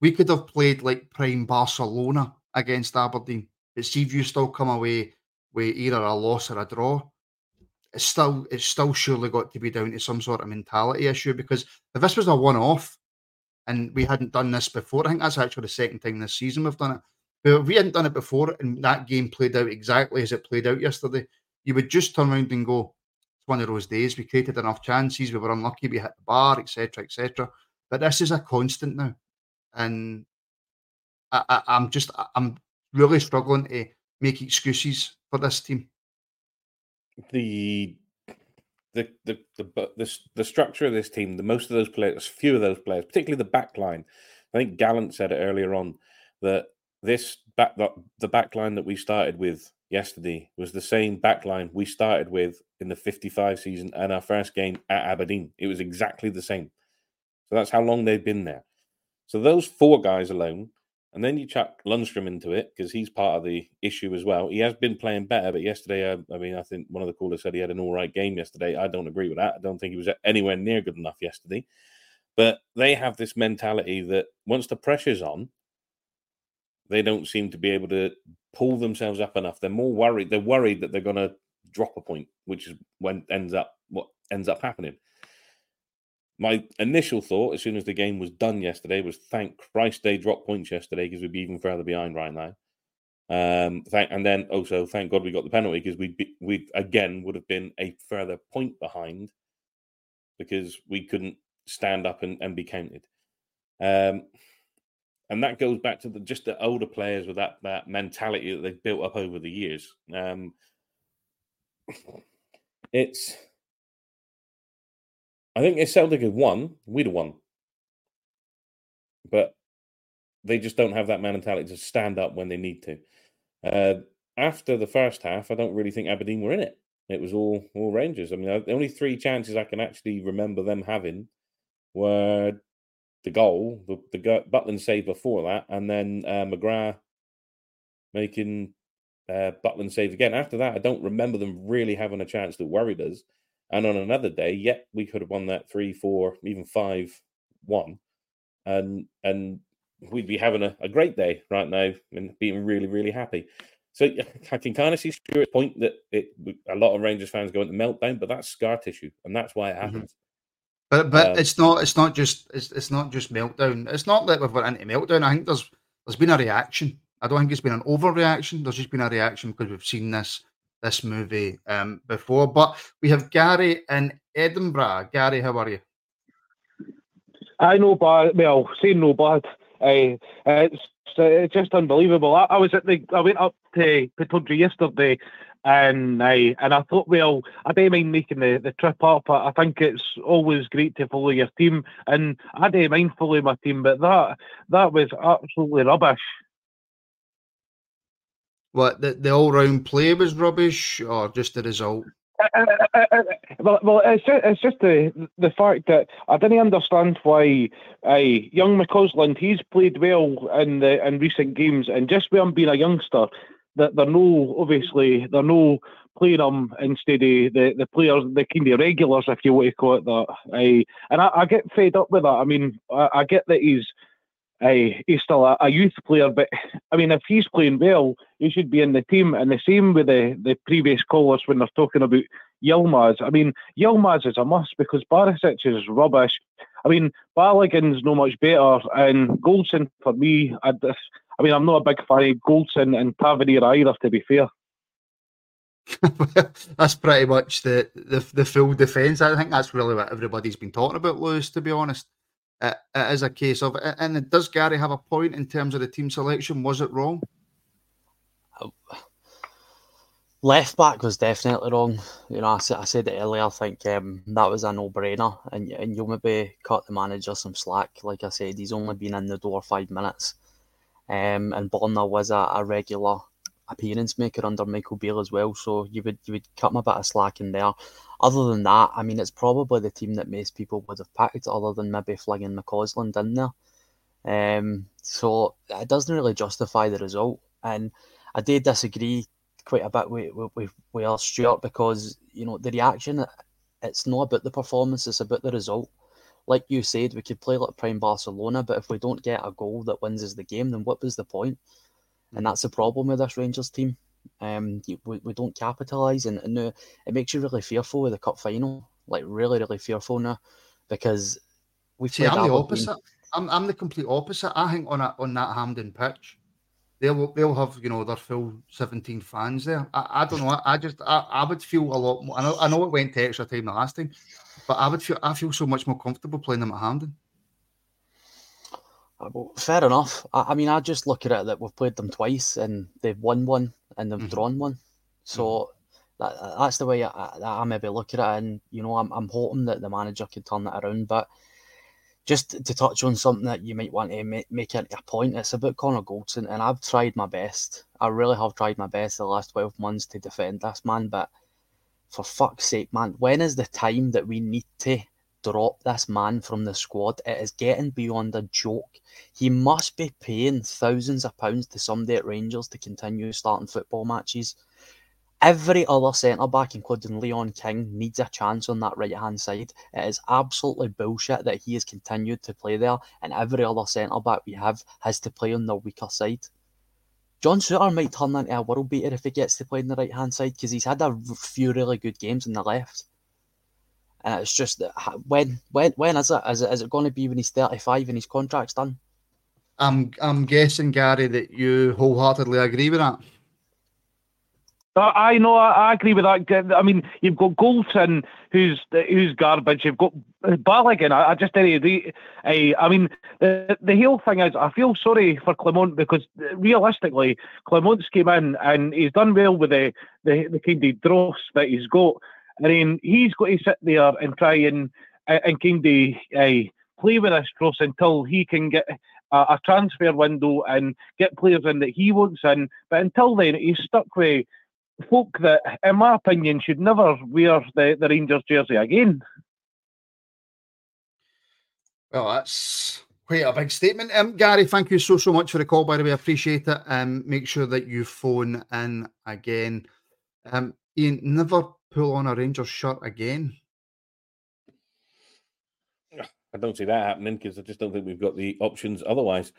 we could have played like prime Barcelona against Aberdeen but see if you still come away with either a loss or a draw, it's still it's still surely got to be down to some sort of mentality issue because if this was a one off and we hadn't done this before, I think that's actually the second time this season we've done it. But if we hadn't done it before and that game played out exactly as it played out yesterday, you would just turn around and go, It's one of those days. We created enough chances, we were unlucky, we hit the bar, etc. etc. But this is a constant now. And I, I, I'm just I'm really struggling to make excuses for this team. The the the the the, the structure of this team, the most of those players, few of those players, particularly the back line. I think Gallant said it earlier on that this back the, the back line that we started with yesterday was the same back line we started with in the 55 season and our first game at Aberdeen. It was exactly the same. So that's how long they've been there. So those four guys alone and then you chuck Lundstram into it because he's part of the issue as well. He has been playing better, but yesterday, uh, I mean, I think one of the callers said he had an all right game yesterday. I don't agree with that. I don't think he was anywhere near good enough yesterday. But they have this mentality that once the pressure's on, they don't seem to be able to pull themselves up enough. They're more worried. They're worried that they're going to drop a point, which is when ends up what ends up happening my initial thought, as soon as the game was done yesterday, was thank Christ they dropped points yesterday because we'd be even further behind right now. Um, thank, and then also thank God we got the penalty because we we again would have been a further point behind because we couldn't stand up and, and be counted. Um, and that goes back to the, just the older players with that that mentality that they've built up over the years. Um, it's I think if Celtic had won, we'd have won. But they just don't have that mentality to stand up when they need to. Uh, after the first half, I don't really think Aberdeen were in it. It was all all Rangers. I mean, the only three chances I can actually remember them having were the goal, the, the Butland save before that, and then uh, McGrath making uh, Butland save again. After that, I don't remember them really having a chance that worried us. And on another day, yet we could have won that three, four, even five, one, and and we'd be having a, a great day right now and being really, really happy. So I can kind of see Stuart's point that it a lot of Rangers fans go into meltdown, but that's scar tissue, and that's why it mm-hmm. happens. Mm-hmm. But but um, it's not it's not just it's, it's not just meltdown. It's not that we've got into meltdown. I think there's there's been a reaction. I don't think it's been an overreaction. There's just been a reaction because we've seen this this movie um, before. But we have Gary in Edinburgh. Gary, how are you? I know bad. Well, saying no bad. I, it's, it's just unbelievable. I, I, was at the. I went up to Pittodrie yesterday, and I and I thought, well, I don't mind making the, the trip up. I, I think it's always great to follow your team, and I don't mind following my team, but that that was absolutely rubbish. What the, the all round play was rubbish, or just the result? Uh, uh, uh, well, well, it's just, it's just the the fact that I didn't understand why uh, young McCausland he's played well in the in recent games, and just him being a youngster, that they're no obviously they're no playing him instead of the, the players, the kind of regulars, if you want to call it that. I and I, I get fed up with that. I mean, I, I get that he's uh, he's still a, a, youth player, but I mean, if he's playing well, he should be in the team. And the same with the, the previous callers when they're talking about Yilmaz. I mean, Yilmaz is a must because Barisic is rubbish. I mean, Balogun's no much better, and Goldson for me, I, I mean, I'm not a big fan of Goldson and Tavernier either, to be fair. *laughs* that's pretty much the, the the full defence. I think that's really what everybody's been talking about, Lewis. To be honest, it, it is a case of, and does Gary have a point in terms of the team selection? Was it wrong? Left back was definitely wrong. You know, I said, I said it earlier. I think um, that was a no-brainer, and and you'll maybe cut the manager some slack. Like I said, he's only been in the door five minutes, um, and Borna was a, a regular appearance maker under Michael Beale as well. So you would you would cut him a bit of slack in there. Other than that, I mean, it's probably the team that most people would have picked, other than maybe flinging McCausland in there. Um, so it doesn't really justify the result. And I did disagree quite a bit with, with, with our Stuart because, you know, the reaction, it's not about the performance, it's about the result. Like you said, we could play like prime Barcelona, but if we don't get a goal that wins us the game, then what was the point? And that's the problem with this Rangers team. Um, we, we don't capitalise, and, and it makes you really fearful with the cup final. Like really, really fearful now because we. See, I'm the opposite. I'm, I'm the complete opposite. I think on a, on that Hampden pitch, they'll they'll have you know their full 17 fans there. I, I don't know. I, I just I, I would feel a lot more. I know I know it went to extra time the last time, but I would feel I feel so much more comfortable playing them at Hampden. Well, fair enough. I, I, mean, I just look at it that we've played them twice and they've won one and they've mm-hmm. drawn one. So mm-hmm. that, that's the way I, I, I, maybe look at it. And, you know, I'm, I'm hoping that the manager can turn that around. But just to touch on something that you might want to make, make into a point, it's about Connor Goldson. And I've tried my best. I really have tried my best the last 12 months to defend this man. But for fuck's sake, man, when is the time that we need to drop this man from the squad. It is getting beyond a joke. He must be paying thousands of pounds to somebody at Rangers to continue starting football matches. Every other centre back, including Leon King, needs a chance on that right hand side. It is absolutely bullshit that he has continued to play there, and every other centre back we have has to play on the weaker side. John Souttar might turn into a world beater if he gets to play on the right hand side because he's had a few really good games on the left. And it's just that when when when is it? Is it is it going to be when he's thirty five and his contract's done? I'm I'm guessing Gary that you wholeheartedly agree with that. Uh, I know, I, agree with that. I mean, you've got Goldson, who's who's garbage. You've got uh, Balogun. I, I just didn't agree. I, I mean, the the whole thing is, I feel sorry for Clement because realistically, Clement's came in and he's done well with the the, the kind of dross that he's got. I mean, he's got to sit there and try and and kind of uh, play with this cross until he can get a, a transfer window and get players in that he wants in. But until then, he's stuck with folk that, in my opinion, should never wear the, the Rangers jersey again. Well, that's quite a big statement. Um, Gary, thank you so, so much for the call, by the way. I appreciate it. Um, make sure that you phone in again. Um, Iain, never pull on a Rangers shirt again. I don't see that happening because I just don't think we've got the options otherwise.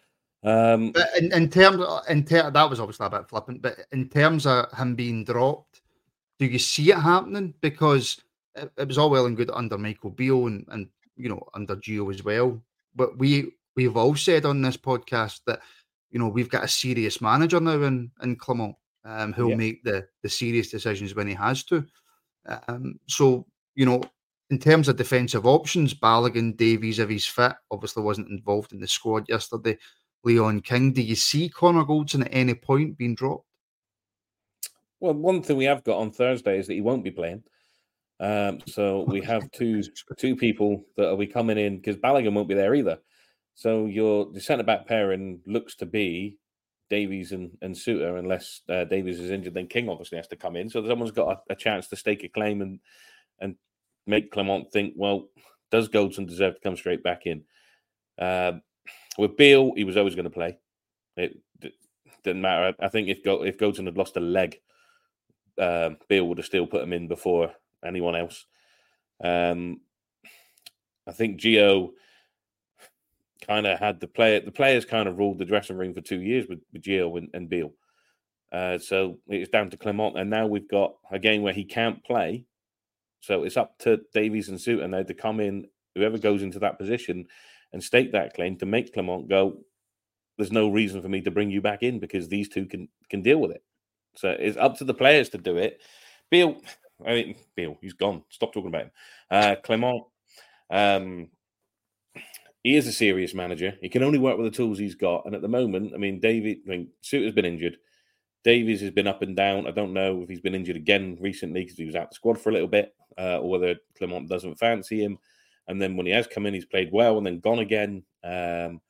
Um, but in, in terms, of, in ter- that was obviously a bit flippant. But in terms of him being dropped, do you see it happening? Because it, it was all well and good under Michael Beale and, and you know under Gio as well. But we we've all said on this podcast that you know we've got a serious manager now in in Clement um, who'll yeah. make the the serious decisions when he has to. Um, so you know in terms of defensive options, Balogun, Davies, if he's fit, obviously wasn't involved in the squad yesterday. Leon King, do you see Connor Goldson at any point being dropped? Well, one thing we have got on Thursday is that he won't be playing. Um, so *laughs* we have two two people that will be coming in because Balogun won't be there either. So your the centre back pairing looks to be Davies and, and Souttar, unless uh, Davies is injured, then King obviously has to come in. So someone's got a, a chance to stake a claim and and make Clement think, well, does Goldson deserve to come straight back in? Uh, with Beale, he was always going to play. It, didn't matter. I think if Go, if Goldson had lost a leg, uh, Beale would have still put him in before anyone else. Um, I think Gio kind of had the player. The players kind of ruled the dressing room for two years with, with Gio and, and Beale. Uh, so it's down to Clement, and now we've got a game where he can't play. So it's up to Davies and Souttar now to come in, whoever goes into that position, and stake that claim to make Clement go. There's no reason for me to bring you back in because these two can can deal with it. So it's up to the players to do it. Beale, I mean Beale, he's gone. Stop talking about him. Uh, Clement, um, he is a serious manager. He can only work with the tools he's got, and at the moment, I mean, David, I mean, Souttar's been injured. Davies has been up and down. I don't know if he's been injured again recently because he was out of the squad for a little bit, uh, or whether Clement doesn't fancy him. And then when he has come in, he's played well and then gone again. Um,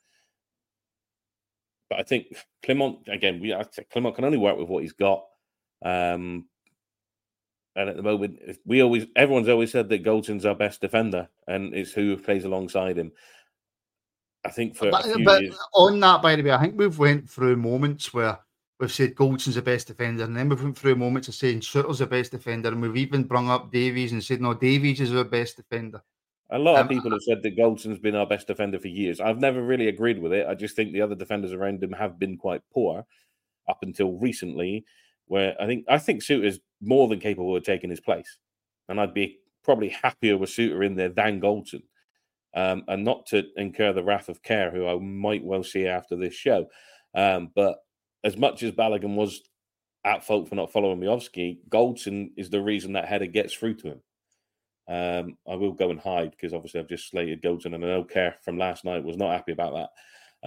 but I think Clement again. We Clement can only work with what he's got. Um, and at the moment, we always everyone's always said that Goldson's our best defender, and it's who plays alongside him. I think for but, but years... on that, by the way, I think we've went through moments where we've said Goldson's the best defender, and then we've went through moments of saying Souttar's the best defender, and we've even brung up Davies and said no, Davies is our best defender. A lot um, of people have said that Goldson's been our best defender for years. I've never really agreed with it. I just think the other defenders around him have been quite poor up until recently, where I think I think Souttar is more than capable of taking his place, and I'd be probably happier with Souttar in there than Goldson. Um, and not to incur the wrath of Kerr, who I might well see after this show. Um, but as much as Balogun was at fault for not following Miovski, Goldson is the reason that header gets through to him. Um, I will go and hide because obviously I've just slated Goldson, and I know Kerr from last night was not happy about that.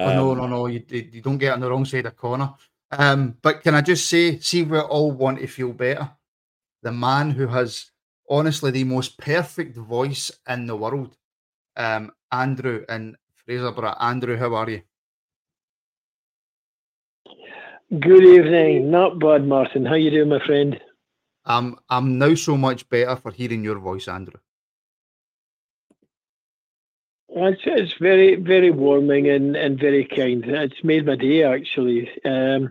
Um, oh, no, no, no, you, you don't get on the wrong side of corner. Um, but can I just say, see, we all want to feel better. The man who has honestly the most perfect voice in the world, um, Andrew in Fraserburgh. Andrew, how are you? Good evening. Not bad, Martin. How you doing, my friend? I'm I'm now so much better for hearing your voice, Andrew. It's, it's very, very warming and, and very kind. It's made my day, actually. Um,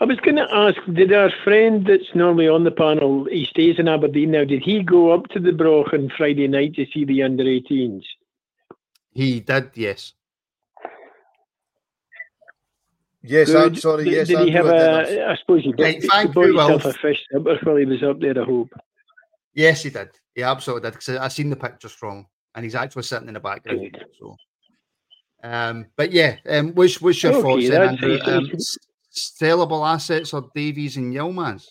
I was going to ask, did our friend that's normally on the panel, he stays in Aberdeen now, did he go up to the Broch on Friday night to see the under 18s? He did, yes. Yes, I'm sorry. Did, yes, did he have a? I suppose he did. Right, thank he bought you, himself Wilf. a fish while he was up there. I hope. Yes, he did. He absolutely did. Because I seen the pictures from, and he's actually sitting in the background. So, um, but yeah, um, what's what's your Okay, thoughts then, Andrew? Um, sellable assets or Davies and Yilmaz?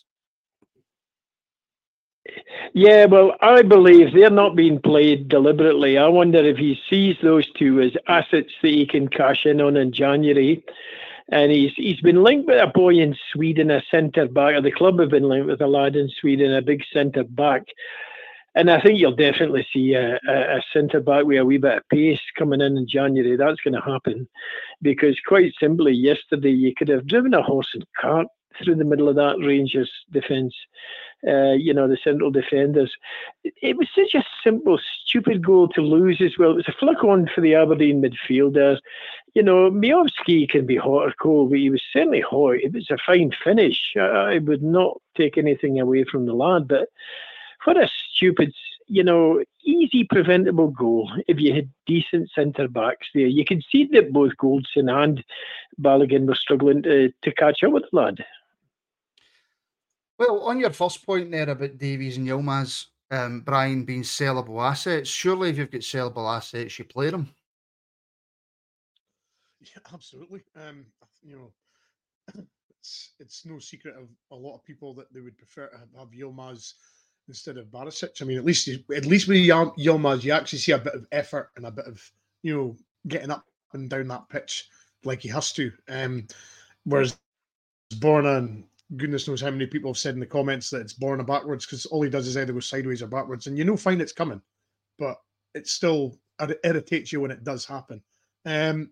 Yeah, well, I believe they're not being played deliberately. I wonder if he sees those two as assets that he can cash in on in January. And he's he's been linked with a boy in Sweden, a centre back. Or the club have been linked with a lad in Sweden, a big centre back. and I think you'll definitely see a, a, a centre back with a wee bit of pace coming in in January. That's going to happen because, quite simply, yesterday you could have driven a horse and cart through the middle of that Rangers defence. Uh, you know, the central defenders. It, was such a simple, stupid goal to lose as well. It was a flick on for the Aberdeen midfielders. You know, Miovski can be hot or cold, but he was certainly hot. It was a fine finish. I, would not take anything away from the lad, but what a stupid, you know, easy preventable goal if you had decent centre backs there. You can see that both Goldson and Balogun were struggling to, to catch up with the lad. Well, on your first point there about Davies and Yilmaz, um, Bryan being sellable assets, surely if you've got sellable assets, you play them. Yeah, absolutely. Um, you know, *coughs* it's it's no secret of a lot of people that they would prefer to have Yilmaz instead of Barisic. I mean, at least at least with Yilmaz, you actually see a bit of effort and a bit of you know getting up and down that pitch like he has to. Um, whereas Borna and goodness knows how many people have said in the comments that it's Borna backwards because all he does is either go sideways or backwards, and you know fine it's coming, but it still irritates you when it does happen. Um,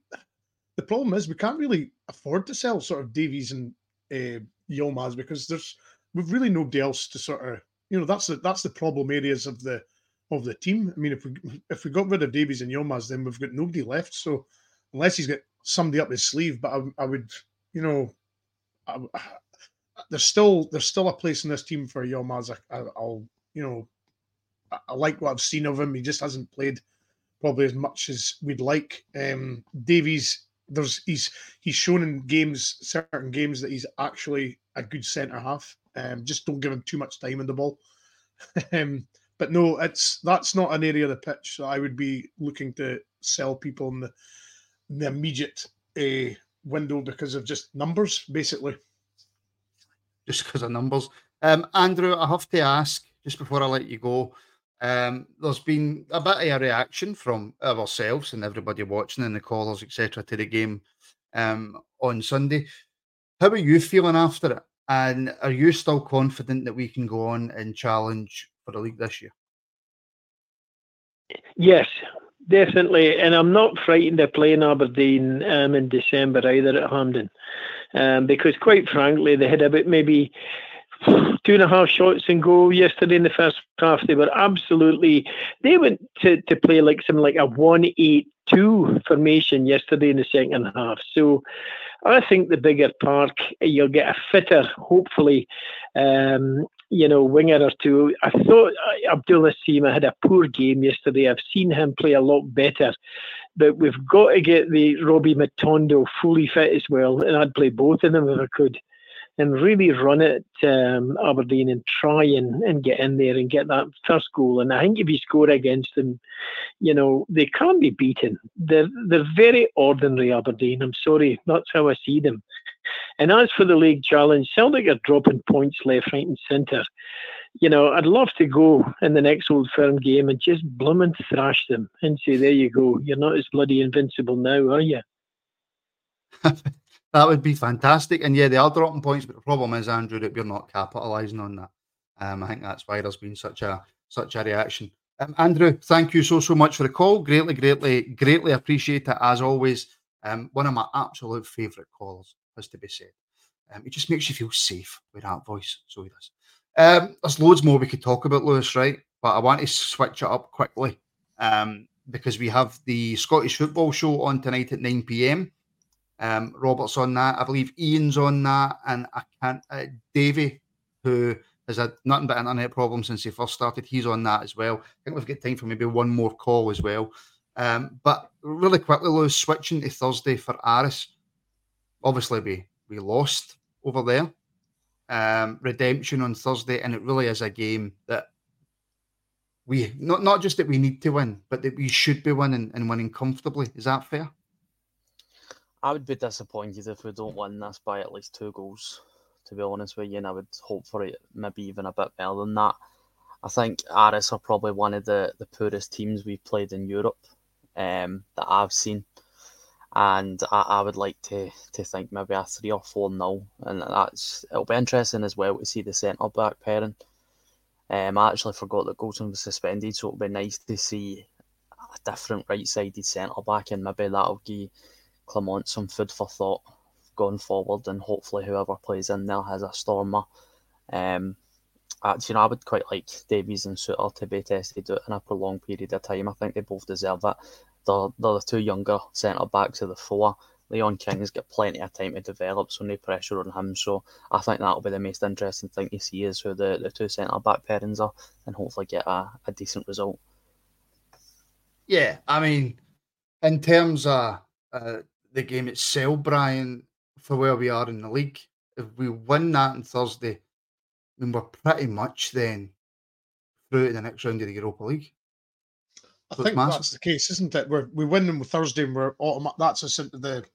the problem is we can't really afford to sell sort of Davies and uh, Yilmaz because there's we've really nobody else to sort of you know that's the that's the problem areas of the of the team. I mean, if we if we got rid of Davies and Yilmaz, then we've got nobody left. So unless he's got somebody up his sleeve, but I, I would you know I, there's still there's still a place in this team for Yilmaz. I, will you know I, I, like what I've seen of him. He just hasn't played probably as much as we'd like. Um, Davies, there's he's he's shown in games certain games that he's actually a good centre half. Um, just don't give him too much time in the ball. *laughs* um, but no, it's that's not an area of the pitch that I would be looking to sell people in the, in the immediate uh, window because of just numbers, basically just because of numbers. Um, Andrew, I have to ask just before I let you go. Um, there's been a bit of a reaction from ourselves and everybody watching and the callers, etc., to the game um, on Sunday. How are you feeling after it? And are you still confident that we can go on and challenge for the league this year? Yes, definitely. And I'm not frightened of playing Aberdeen um, in December either at Hampden um, because quite frankly, they had about maybe two and a half shots in goal yesterday in the first half. They were absolutely they went to, to play like some like a one eight two formation yesterday in the second half. So I think the bigger park you'll get a fitter, hopefully, um, you know, winger or two. I thought uh, Abdallah Sima had a poor game yesterday. I've seen him play a lot better but we've got to get the Rabbi Matondo fully fit as well, and I'd play both of them if I could, and really run it um, Aberdeen and try and, and get in there and get that first goal. And I think if you score against them, you know they can't be beaten. They're they're very ordinary Aberdeen. I'm sorry, that's how I see them. And as for the league challenge, Celtic are dropping points left, right, and centre you know, I'd love to go in the next Old Firm game and just blooming thrash them and say, there you go, you're not as bloody invincible now, are you? *laughs* that would be fantastic. And yeah, they are dropping points, but the problem is, Andrew, that we're not capitalising on that. Um, I think that's why there's been such a such a reaction. Um, Andrew, thank you so so much for the call. Greatly, greatly, greatly appreciate it as always. Um, one of my absolute favourite calls has to be said. Um, it just makes you feel safe with that voice. So he does. Um, there's loads more we could talk about, Lewis, right? But I want to switch it up quickly um, because we have the Scottish football show on tonight at 9 p.m. Um, Robert's on that. I believe Iain's on that. And I can't, uh, Davey, who has had nothing but internet problems since he first started, he's on that as well. I think we've got time for maybe one more call as well. Um, but really quickly, Lewis, switching to Thursday for Aris. Obviously, we, we lost over there um, redemption on Thursday, and it really is a game that we not not just that we need to win, but that we should be winning and winning comfortably. Is that fair? I would be disappointed if we don't win this by at least two goals. To be honest with you, and I would hope for it maybe even a bit better than that. I think Aris are probably one of the, the poorest teams we've played in Europe um, that I've seen and I, I, would like to to think maybe a three or four nil, and that's it'll be interesting as well to see the centre back pairing. Um, I actually forgot that Goldson was suspended, so it'll be nice to see a different right-sided centre back, and maybe that'll give Clement some food for thought going forward, and hopefully whoever plays in there has a stormer. Um, actually, you know, I would quite like Davies and Souttar to be tested in a prolonged period of time. I think they both deserve it. They're, they're the two younger centre backs of the four. Leon King's got plenty of time to develop, so no pressure on him. So I think that'll be the most interesting thing to see is who the, the two centre back pairings are and hopefully get a, a decent result. Yeah, I mean, in terms of uh, the game itself, Brian, for where we are in the league, if we win that on Thursday, then we're pretty much then through to the next round of the Europa League. I think that's the case, isn't it? We're, we win them Thursday and we're automatic. That's us into the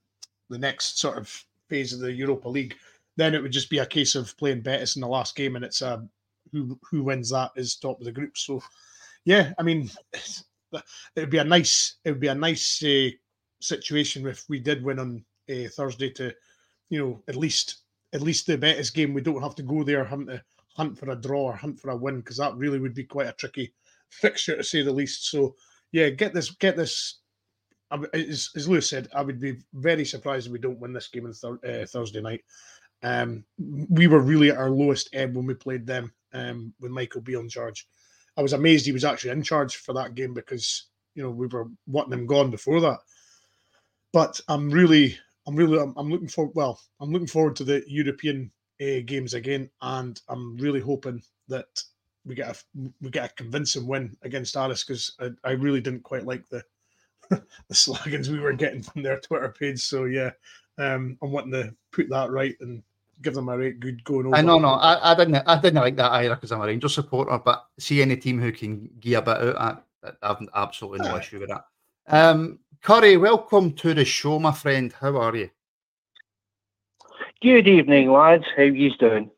the next sort of phase of the Europa League. Then it would just be a case of playing Betis in the last game, and it's a who who wins that is top of the group. So, yeah, I mean, *laughs* it would be a nice it would be a nice uh, situation if we did win on uh, Thursday to, you know, at least at least the Betis game we don't have to go there having to hunt for a draw or hunt for a win because that really would be quite a tricky fixture to say the least. So yeah, get this get this. As, as Lewis said, I would be very surprised if we don't win this game on th- uh, Thursday night. Um, we were really at our lowest ebb when we played them um, with Michael Beale on charge. I was amazed he was actually in charge for that game because you know we were wanting him gone before that. But I'm really, I'm really, I'm, I'm looking for. Well, I'm looking forward to the European uh, games again, and I'm really hoping that we get a we get a convincing win against Aris because I, I, really didn't quite like the *laughs* the slogans we were getting from their Twitter page. So yeah, um, I'm wanting to put that right and give them a right good going over. I know, no, I, I didn't, I didn't like that either because I'm a Rangers supporter. But see any team who can gear a bit out, I, I have absolutely no issue with that. Um, Curry, welcome to the show, my friend. How are you? Good evening, lads. How you doing?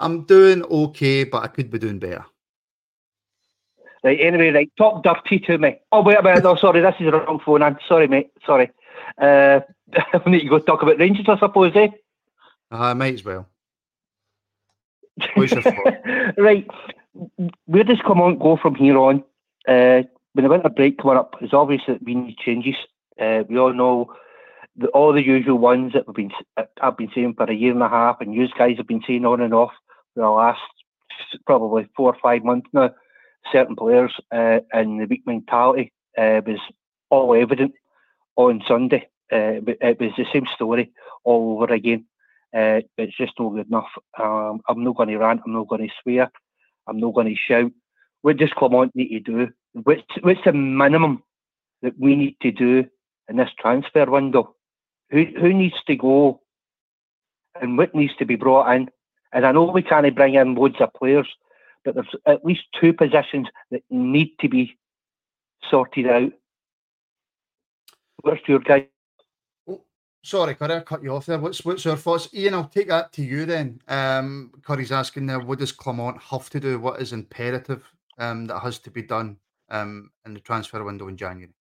I'm doing okay, but I could be doing better. Right, anyway, right, talk dirty to me. Oh, wait a minute, no, sorry, this is the wrong phone. I'm sorry, mate, sorry. Uh, *laughs* I need to go talk about Rangers, I suppose, eh? I uh, might as well. *laughs* right, where does on go from here on? Uh, when the winter break coming up, it's obvious that we need changes. Uh, we all know the, all the usual ones that we've been I've been saying for a year and a half, and you guys have been saying on and off the last probably four or five months now. Certain players uh, and the weak mentality uh, was all evident on Sunday. Uh, it was the same story all over again. Uh, it's just not good enough. Um, I'm not going to rant. I'm not going to swear. I'm not going to shout. What does Clement need to do? What's, what's the minimum that we need to do in this transfer window? Who who needs to go and what needs to be brought in? And I know we can't bring in loads of players, but there's at least two positions that need to be sorted out. What's your guy? Oh, sorry, Curry, I cut you off there. What's what's your thoughts, Iain? I'll take that to you then. Um, Curry's asking there, what does Clement have to do? What is imperative um, that has to be done um, in the transfer window in January?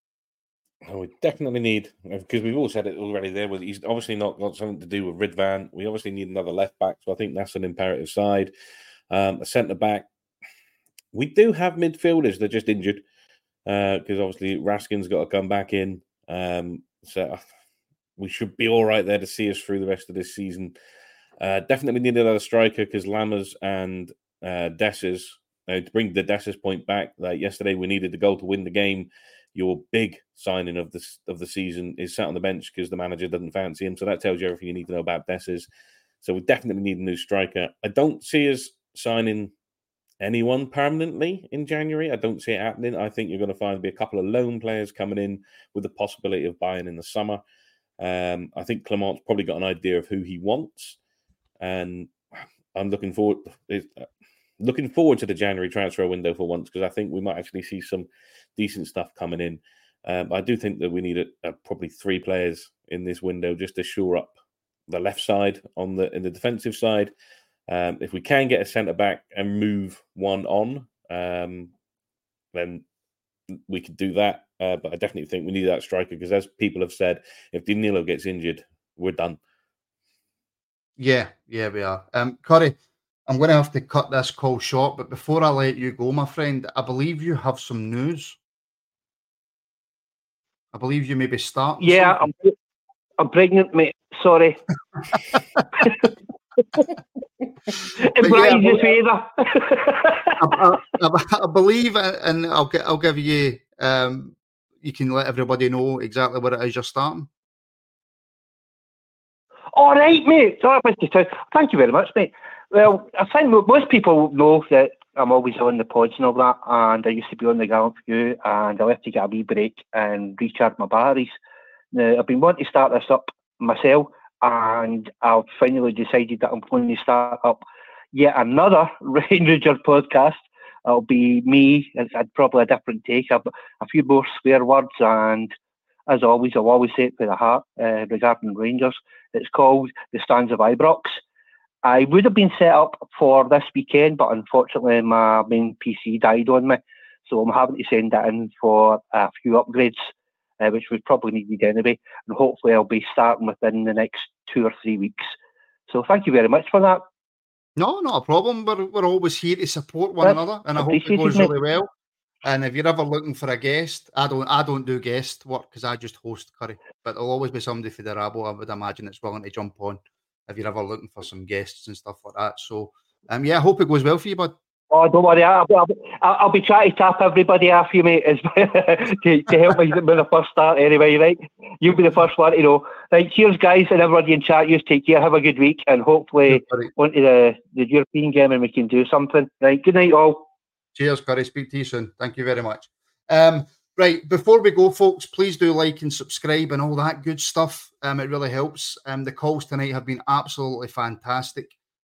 Oh, we definitely need because we've all said it already. There, with he's obviously not got something to do with Ridvan. We obviously need another left back, so I think that's an imperative side. Um, a centre back. We do have midfielders; they're just injured because uh, obviously Raskin's got to come back in. Um, so we should be all right there to see us through the rest of this season. Uh, definitely need another striker because Lammers and uh, uh, to bring the Dessers point back. Like yesterday, we needed the goal to win the game your big signing of the of the season is sat on the bench because the manager doesn't fancy him. So that tells you everything you need to know about Dessers. So we definitely need a new striker. I don't see us signing anyone permanently in January. I don't see it happening. I think you're going to find be a couple of loan players coming in with the possibility of buying in the summer. Um, I think Clement's probably got an idea of who he wants, and I'm looking forward looking forward to the January transfer window for once because I think we might actually see some decent stuff coming in. Um, I do think that we need a, a, probably three players in this window just to shore up the left side on the in the defensive side. Um, if we can get a centre back and move one on, um, then we could do that. Uh, but I definitely think we need that striker because, as people have said, if Danilo gets injured, we're done. Yeah, yeah, we are. Um, I'm going to have to cut this call short, but before I let you go, my friend, I believe you have some news. I believe you maybe start. Yeah, I'm, I'm pregnant, mate. Sorry. *laughs* In Bryan's favour. I, I, I, believe, and I'll I'll give you. Um, you can let everybody know exactly where it is you're starting. All right, mate. Sorry, Mr. Thank you very much, mate. Well, I think most people know that I'm always on the pods and all that, and I used to be on the Gallant Few, and I left to get a wee break and recharge my batteries. Now, I've been wanting to start this up myself, and I've finally decided that I'm going to start up yet another *laughs* Ranger podcast. It'll be me, it's probably a different take, a, a few more swear words, and as always, I'll always say it with a heart uh, regarding Rangers. It's called The Stands of Ibrox. I would have been set up for this weekend, but unfortunately my main PC died on me. So I'm having to send that in for a few upgrades, uh, which we probably needed anyway. And hopefully I'll be starting within the next two or three weeks. So thank you very much for that. No, not a problem. We're, we're always here to support one another, and I hope it goes really well. And if you're ever looking for a guest, I don't I don't do guest work because I just host curry. But there'll always be somebody for the rabble. I would imagine that's willing to jump on if you're ever looking for some guests and stuff like that. So, um, yeah, I hope it goes well for you, bud. Oh, don't worry. I'll, I'll, I'll be trying to tap everybody off you, mate, *laughs* to, to help me with the first start anyway, right? You'll be the first one to know. Right, cheers, guys, and everybody in chat. You take care. Have a good week, and hopefully on to the, the European game and we can do something. Right, good night, all. Cheers, Curry. Speak to you soon. Thank you very much. Um, Right, before we go, folks, please do like and subscribe and all that good stuff. Um, it really helps. Um, the calls tonight have been absolutely fantastic.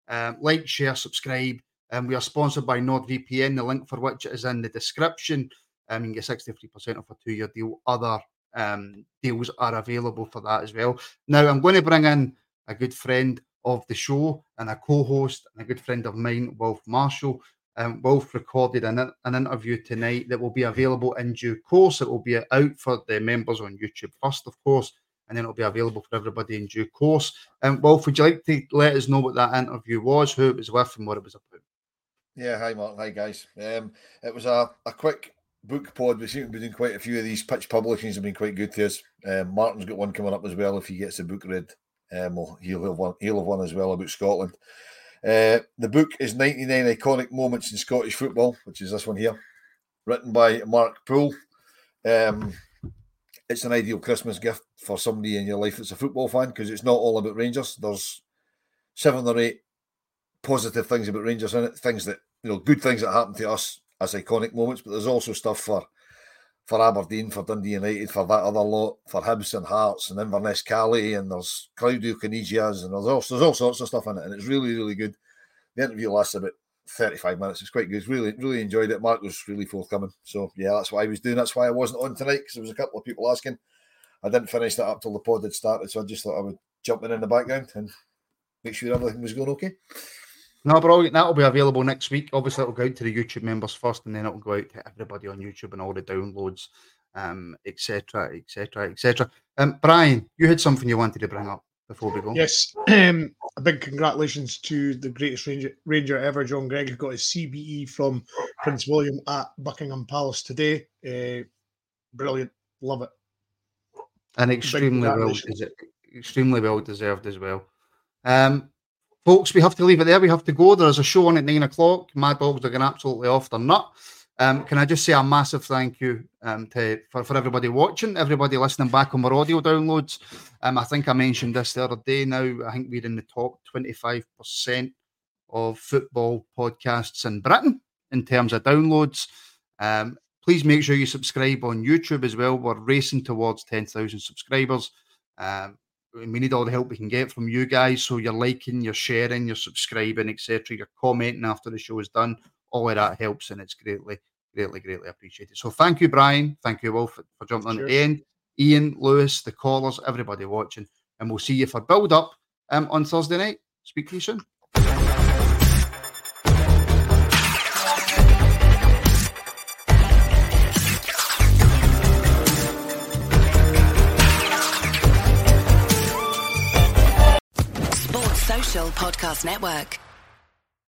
Um, like, share, subscribe. Um, we are sponsored by NordVPN, the link for which is in the description. Um, you get 63% off a two year deal. Other um, deals are available for that as well. Now, I'm going to bring in a good friend of the show and a co host and a good friend of mine, Wolf Marshall. Um, Wolf recorded an, an interview tonight that will be available in due course. It will be out for the members on YouTube first, of course, and then it'll be available for everybody in due course. Um, Wolf, would you like to let us know what that interview was, who it was with, and what it was about? Yeah, hi Mark, hi guys. Um, it was a, a quick book pod. We seem to be doing quite a few of these pitch publishings have been quite good to us. Um, Martin's got one coming up as well if he gets the book read. Um, well, he'll have one. He'll have one as well about Scotland. Uh, the book is 99 Iconic Moments in Scottish Football, which is this one here, written by Mark Poole. Um, it's an ideal Christmas gift for somebody in your life that's a football fan because it's not all about Rangers. There's seven or eight positive things about Rangers in it, things that, you know, good things that happen to us as iconic moments, but there's also stuff for for Aberdeen, for Dundee United, for that other lot, for Hibs and Hearts and Inverness Caley, and there's Claudio Caniggias, and there's all, there's all sorts of stuff in it, and it's really, really good. The interview lasts about 35 minutes. It's quite good. Really, really enjoyed it. Mark was really forthcoming. So, yeah, that's why I was doing. That's why I wasn't on tonight, because there was a couple of people asking. I didn't finish that up till the pod had started, so I just thought I would jump in in the background and make sure everything was going okay. No, brilliant. That'll be available next week. Obviously, it'll go out to the YouTube members first, and then it'll go out to everybody on YouTube and all the downloads, um, etc., etc., etc. Um, Bryan, you had something you wanted to bring up before we go. Yes, um, a big congratulations to the greatest ranger, ranger ever, John Greig, who got his CBE from Prince William at Buckingham Palace today. Uh, brilliant, love it, and extremely well, extremely well deserved as well. Um, folks, we have to leave it there. We have to go. There's a show on at nine o'clock. Mad Dogs are going absolutely off their nut. Um, can I just say a massive thank you um, to for, for everybody watching, everybody listening back on our audio downloads. Um, I think I mentioned this the other day. Now I think we're in the top twenty five percent of football podcasts in Britain in terms of downloads. Um, please make sure you subscribe on YouTube as well. We're racing towards ten thousand subscribers. Um, we need all the help we can get from you guys. So you're liking, you're sharing, you're subscribing, etc. You're commenting after the show is done. All of that helps, and it's greatly, greatly, greatly appreciated. So thank you, Bryan. Thank you, Wolf, for, for jumping on the end. Iain, Lewis, the callers, everybody watching, and we'll see you for build up um, on Thursday night. Speak to you soon. Podcast Network.